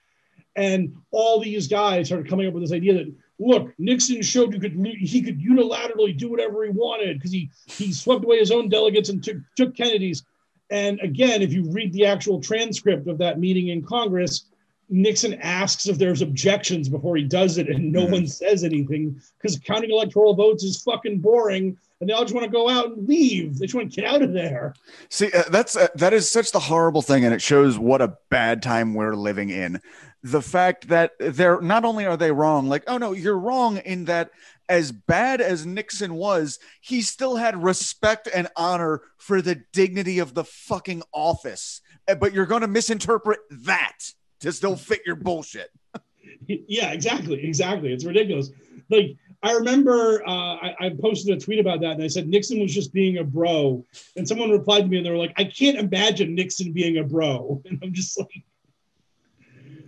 S2: And all these guys started coming up with this idea that look, Nixon showed you could he could unilaterally do whatever he wanted because he he swept away his own delegates and took took Kennedy's. And again, if you read the actual transcript of that meeting in Congress, Nixon asks if there's objections before he does it, and no mm-hmm. one says anything because counting electoral votes is fucking boring, and they all just want to go out and leave. They just want to get out of there.
S1: See, uh, that's uh, that is such the horrible thing, and it shows what a bad time we're living in. The fact that they're not only are they wrong, like, oh no, you're wrong in that as bad as Nixon was, he still had respect and honor for the dignity of the fucking office. Uh, but you're going to misinterpret that to still fit your bullshit. (laughs)
S2: yeah, exactly, exactly. It's ridiculous. Like I remember uh, I, I, posted a tweet about that, and I said Nixon was just being a bro, and someone replied to me, and they were like, "I can't imagine Nixon being a bro," (laughs) and I'm just like.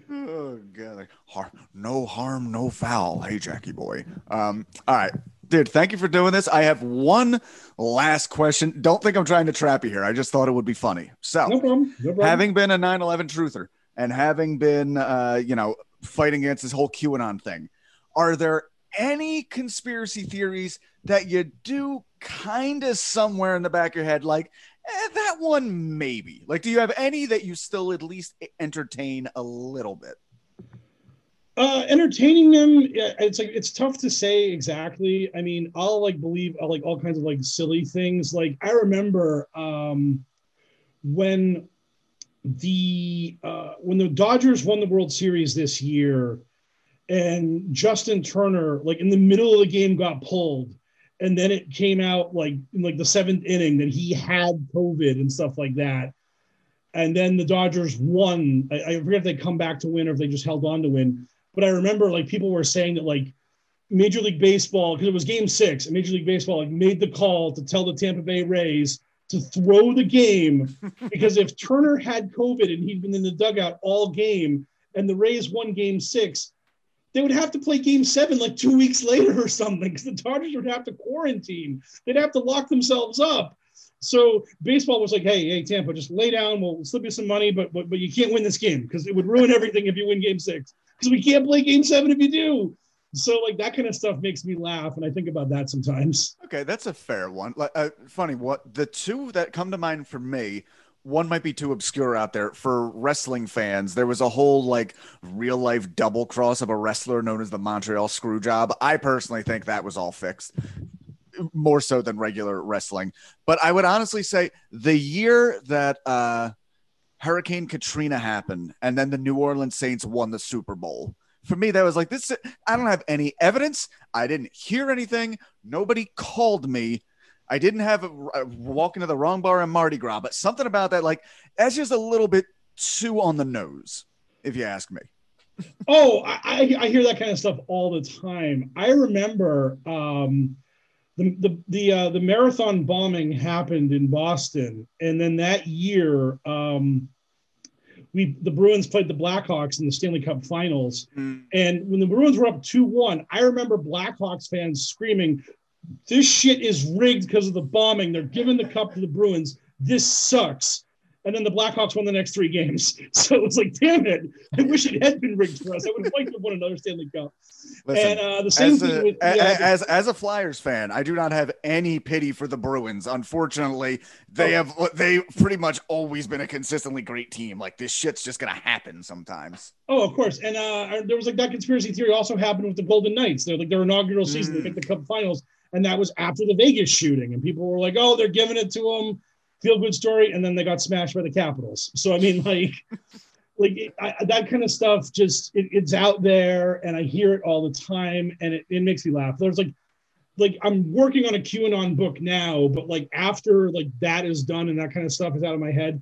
S1: Oh god! Har- no harm, no foul. Hey, Jackie boy. Um, all right, dude. Thank you for doing this. I have one last question. Don't think I'm trying to trap you here. I just thought it would be funny. So,
S2: no problem. No problem.
S1: having been a 9/11 truther, and having been, uh, you know, fighting against this whole QAnon thing, are there any conspiracy theories that you do kind of somewhere in the back of your head, like eh, that one maybe? Like, do you have any that you still at least entertain a little bit?
S2: Uh, entertaining them, it's like it's tough to say exactly. I mean, I'll like believe I'll, like all kinds of like silly things. Like I remember um, when the uh, when the Dodgers won the World Series this year, and Justin Turner, like in the middle of the game, got pulled, and then it came out like in like the seventh inning that he had COVID and stuff like that. And then the Dodgers won. I, I forget if they come back to win or if they just held on to win. But I remember like people were saying that like Major League Baseball, because it was game six, and Major League Baseball like made the call to tell the Tampa Bay Rays to throw the game (laughs) because if Turner had COVID and he'd been in the dugout all game and the Rays won game six, they would have to play game seven like two weeks later or something because the Dodgers would have to quarantine. They'd have to lock themselves up. So baseball was like, hey, hey, Tampa, just lay down. We'll slip you some money, but but, but you can't win this game because it would ruin everything if you win game six because we can't play game seven if you do. So like that kind of stuff makes me laugh, and I think about that sometimes.
S1: Okay, that's a fair one. Like, uh, funny, what the two that come to mind for me. One might be too obscure out there for wrestling fans. There was a whole like real life double cross of a wrestler known as the Montreal Screwjob. I personally think that was all fixed more so than regular wrestling. But I would honestly say the year that uh, Hurricane Katrina happened and then the New Orleans Saints won the Super Bowl for me, that was like this. I don't have any evidence. I didn't hear anything. Nobody called me. I didn't have a, a walk into the wrong bar in Mardi Gras, but something about that, like that's just a little bit too on the nose, if you ask me. (laughs)
S2: oh, I, I hear that kind of stuff all the time. I remember um, the the the uh, the marathon bombing happened in Boston, and then that year. Um, we the Bruins played the Blackhawks in the Stanley Cup Finals,
S1: Mm.
S2: and when the Bruins were up two one, I remember Blackhawks fans screaming, "This shit is rigged because of the bombing. They're giving the cup to the Bruins. This sucks." And then the Blackhawks won the next three games. (laughs) So it was like, damn it! I wish it had been rigged for us. I would have liked to have won another Stanley Cup.
S1: Listen,
S2: and uh, the same
S1: as
S2: thing
S1: a,
S2: with yeah,
S1: as as a Flyers fan, I do not have any pity for the Bruins. Unfortunately, they
S2: Oh.
S1: have they pretty much always been a consistently great team. Like this shit's just gonna happen sometimes.
S2: Oh, of course. And uh, there was like that conspiracy theory also happened with the Golden Knights. They're like their inaugural season, they
S1: Mm.
S2: make the Cup Finals, and that was after the Vegas shooting, and people were like, "Oh, they're giving it to them." Feel good story, and then they got smashed by the Capitals. (laughs) So I mean, like, like I, that kind of stuff just it, it's out there, and I hear it all the time, and it, it makes me laugh. There's like, like I'm working on a QAnon book now, but like after like that is done and that kind of stuff is out of my head,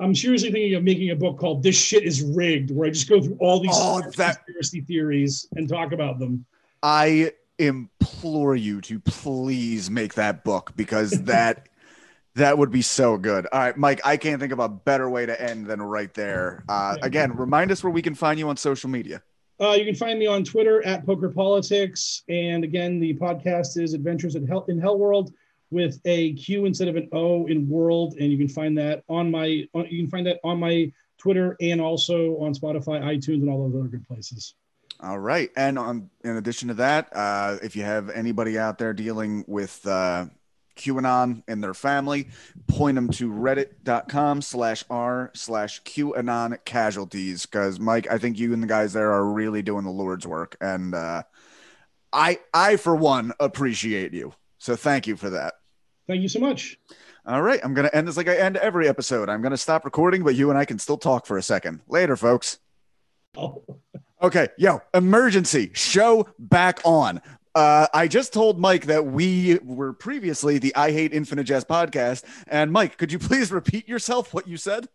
S2: I'm seriously thinking of making a book called "This Shit Is Rigged," where I just go through all these
S1: Oh, that-
S2: conspiracy theories and talk about them.
S1: I implore you to please make that book because that (laughs) that would be so good. All right, Mike, I can't think of a better way to end than right there. Uh, again, remind us where we can find you on social media.
S2: Uh, you can find me on Twitter at Poker Politics, and again, the podcast is Adventures in Hell in Hell World with a Q instead of an O in World, and you can find that on my on, you can find that on my Twitter and also on Spotify, iTunes, and all those other good places.
S1: All right. And on in addition to that, uh, if you have anybody out there dealing with uh, QAnon and their family, point them to reddit.com slash r slash QAnon casualties. Because Mike, I think you and the guys there are really doing the Lord's work. And uh, I I for one appreciate you. So thank you for that.
S2: Thank you so much.
S1: All right. I'm gonna end this like I end every episode. I'm gonna stop recording, but you and I can still talk for a second. Later, folks.
S2: Oh. (laughs)
S1: Okay, yo, emergency show back on. Uh, I just told Mike that we were previously the I Hate Infinite Jest podcast. And Mike, could you please repeat yourself what you said?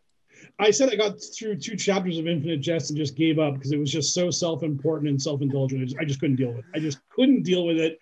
S2: I said I got through two chapters of Infinite Jest and just gave up because it was just so self-important and self-indulgent. I just, I just couldn't deal with it. I just couldn't deal with it.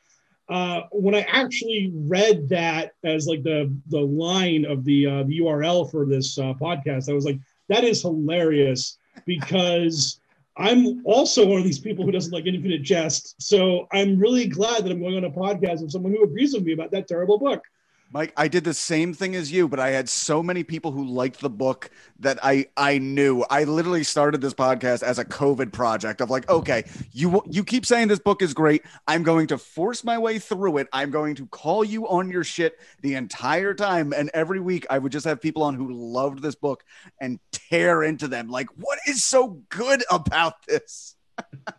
S2: Uh, when I actually read that as like the the line of the uh, the URL for this uh, podcast, I was like, that is hilarious because I'm also one of these people who doesn't like Infinite Jest. So I'm really glad that I'm going on a podcast with someone who agrees with me about that terrible book.
S1: Mike, I did the same thing as you, but I had so many people who liked the book that I I knew. I literally started this podcast as a COVID project of like, okay, you you keep saying this book is great. I'm going to force my way through it. I'm going to call you on your shit the entire time, and every week I would just have people on who loved this book and tear into them. Like, what is so good about this? (laughs)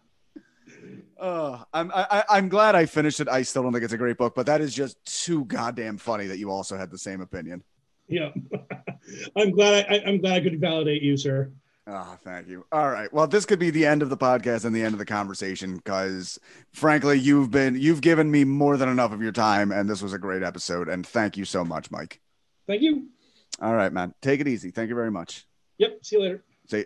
S1: Uh, I'm I, I'm glad I finished it. I still don't think it's a great book, but that is just too goddamn funny that you also had the same opinion.
S2: Yeah, (laughs) I'm glad I, I'm glad I could validate you, sir.
S1: Oh, thank you. All right. Well, this could be the end of the podcast and the end of the conversation because, frankly, you've been you've given me more than enough of your time, and this was a great episode. And thank you so much, Mike.
S2: Thank you.
S1: All right, man. Take it easy. Thank you very much.
S2: Yep. See you later.
S1: See.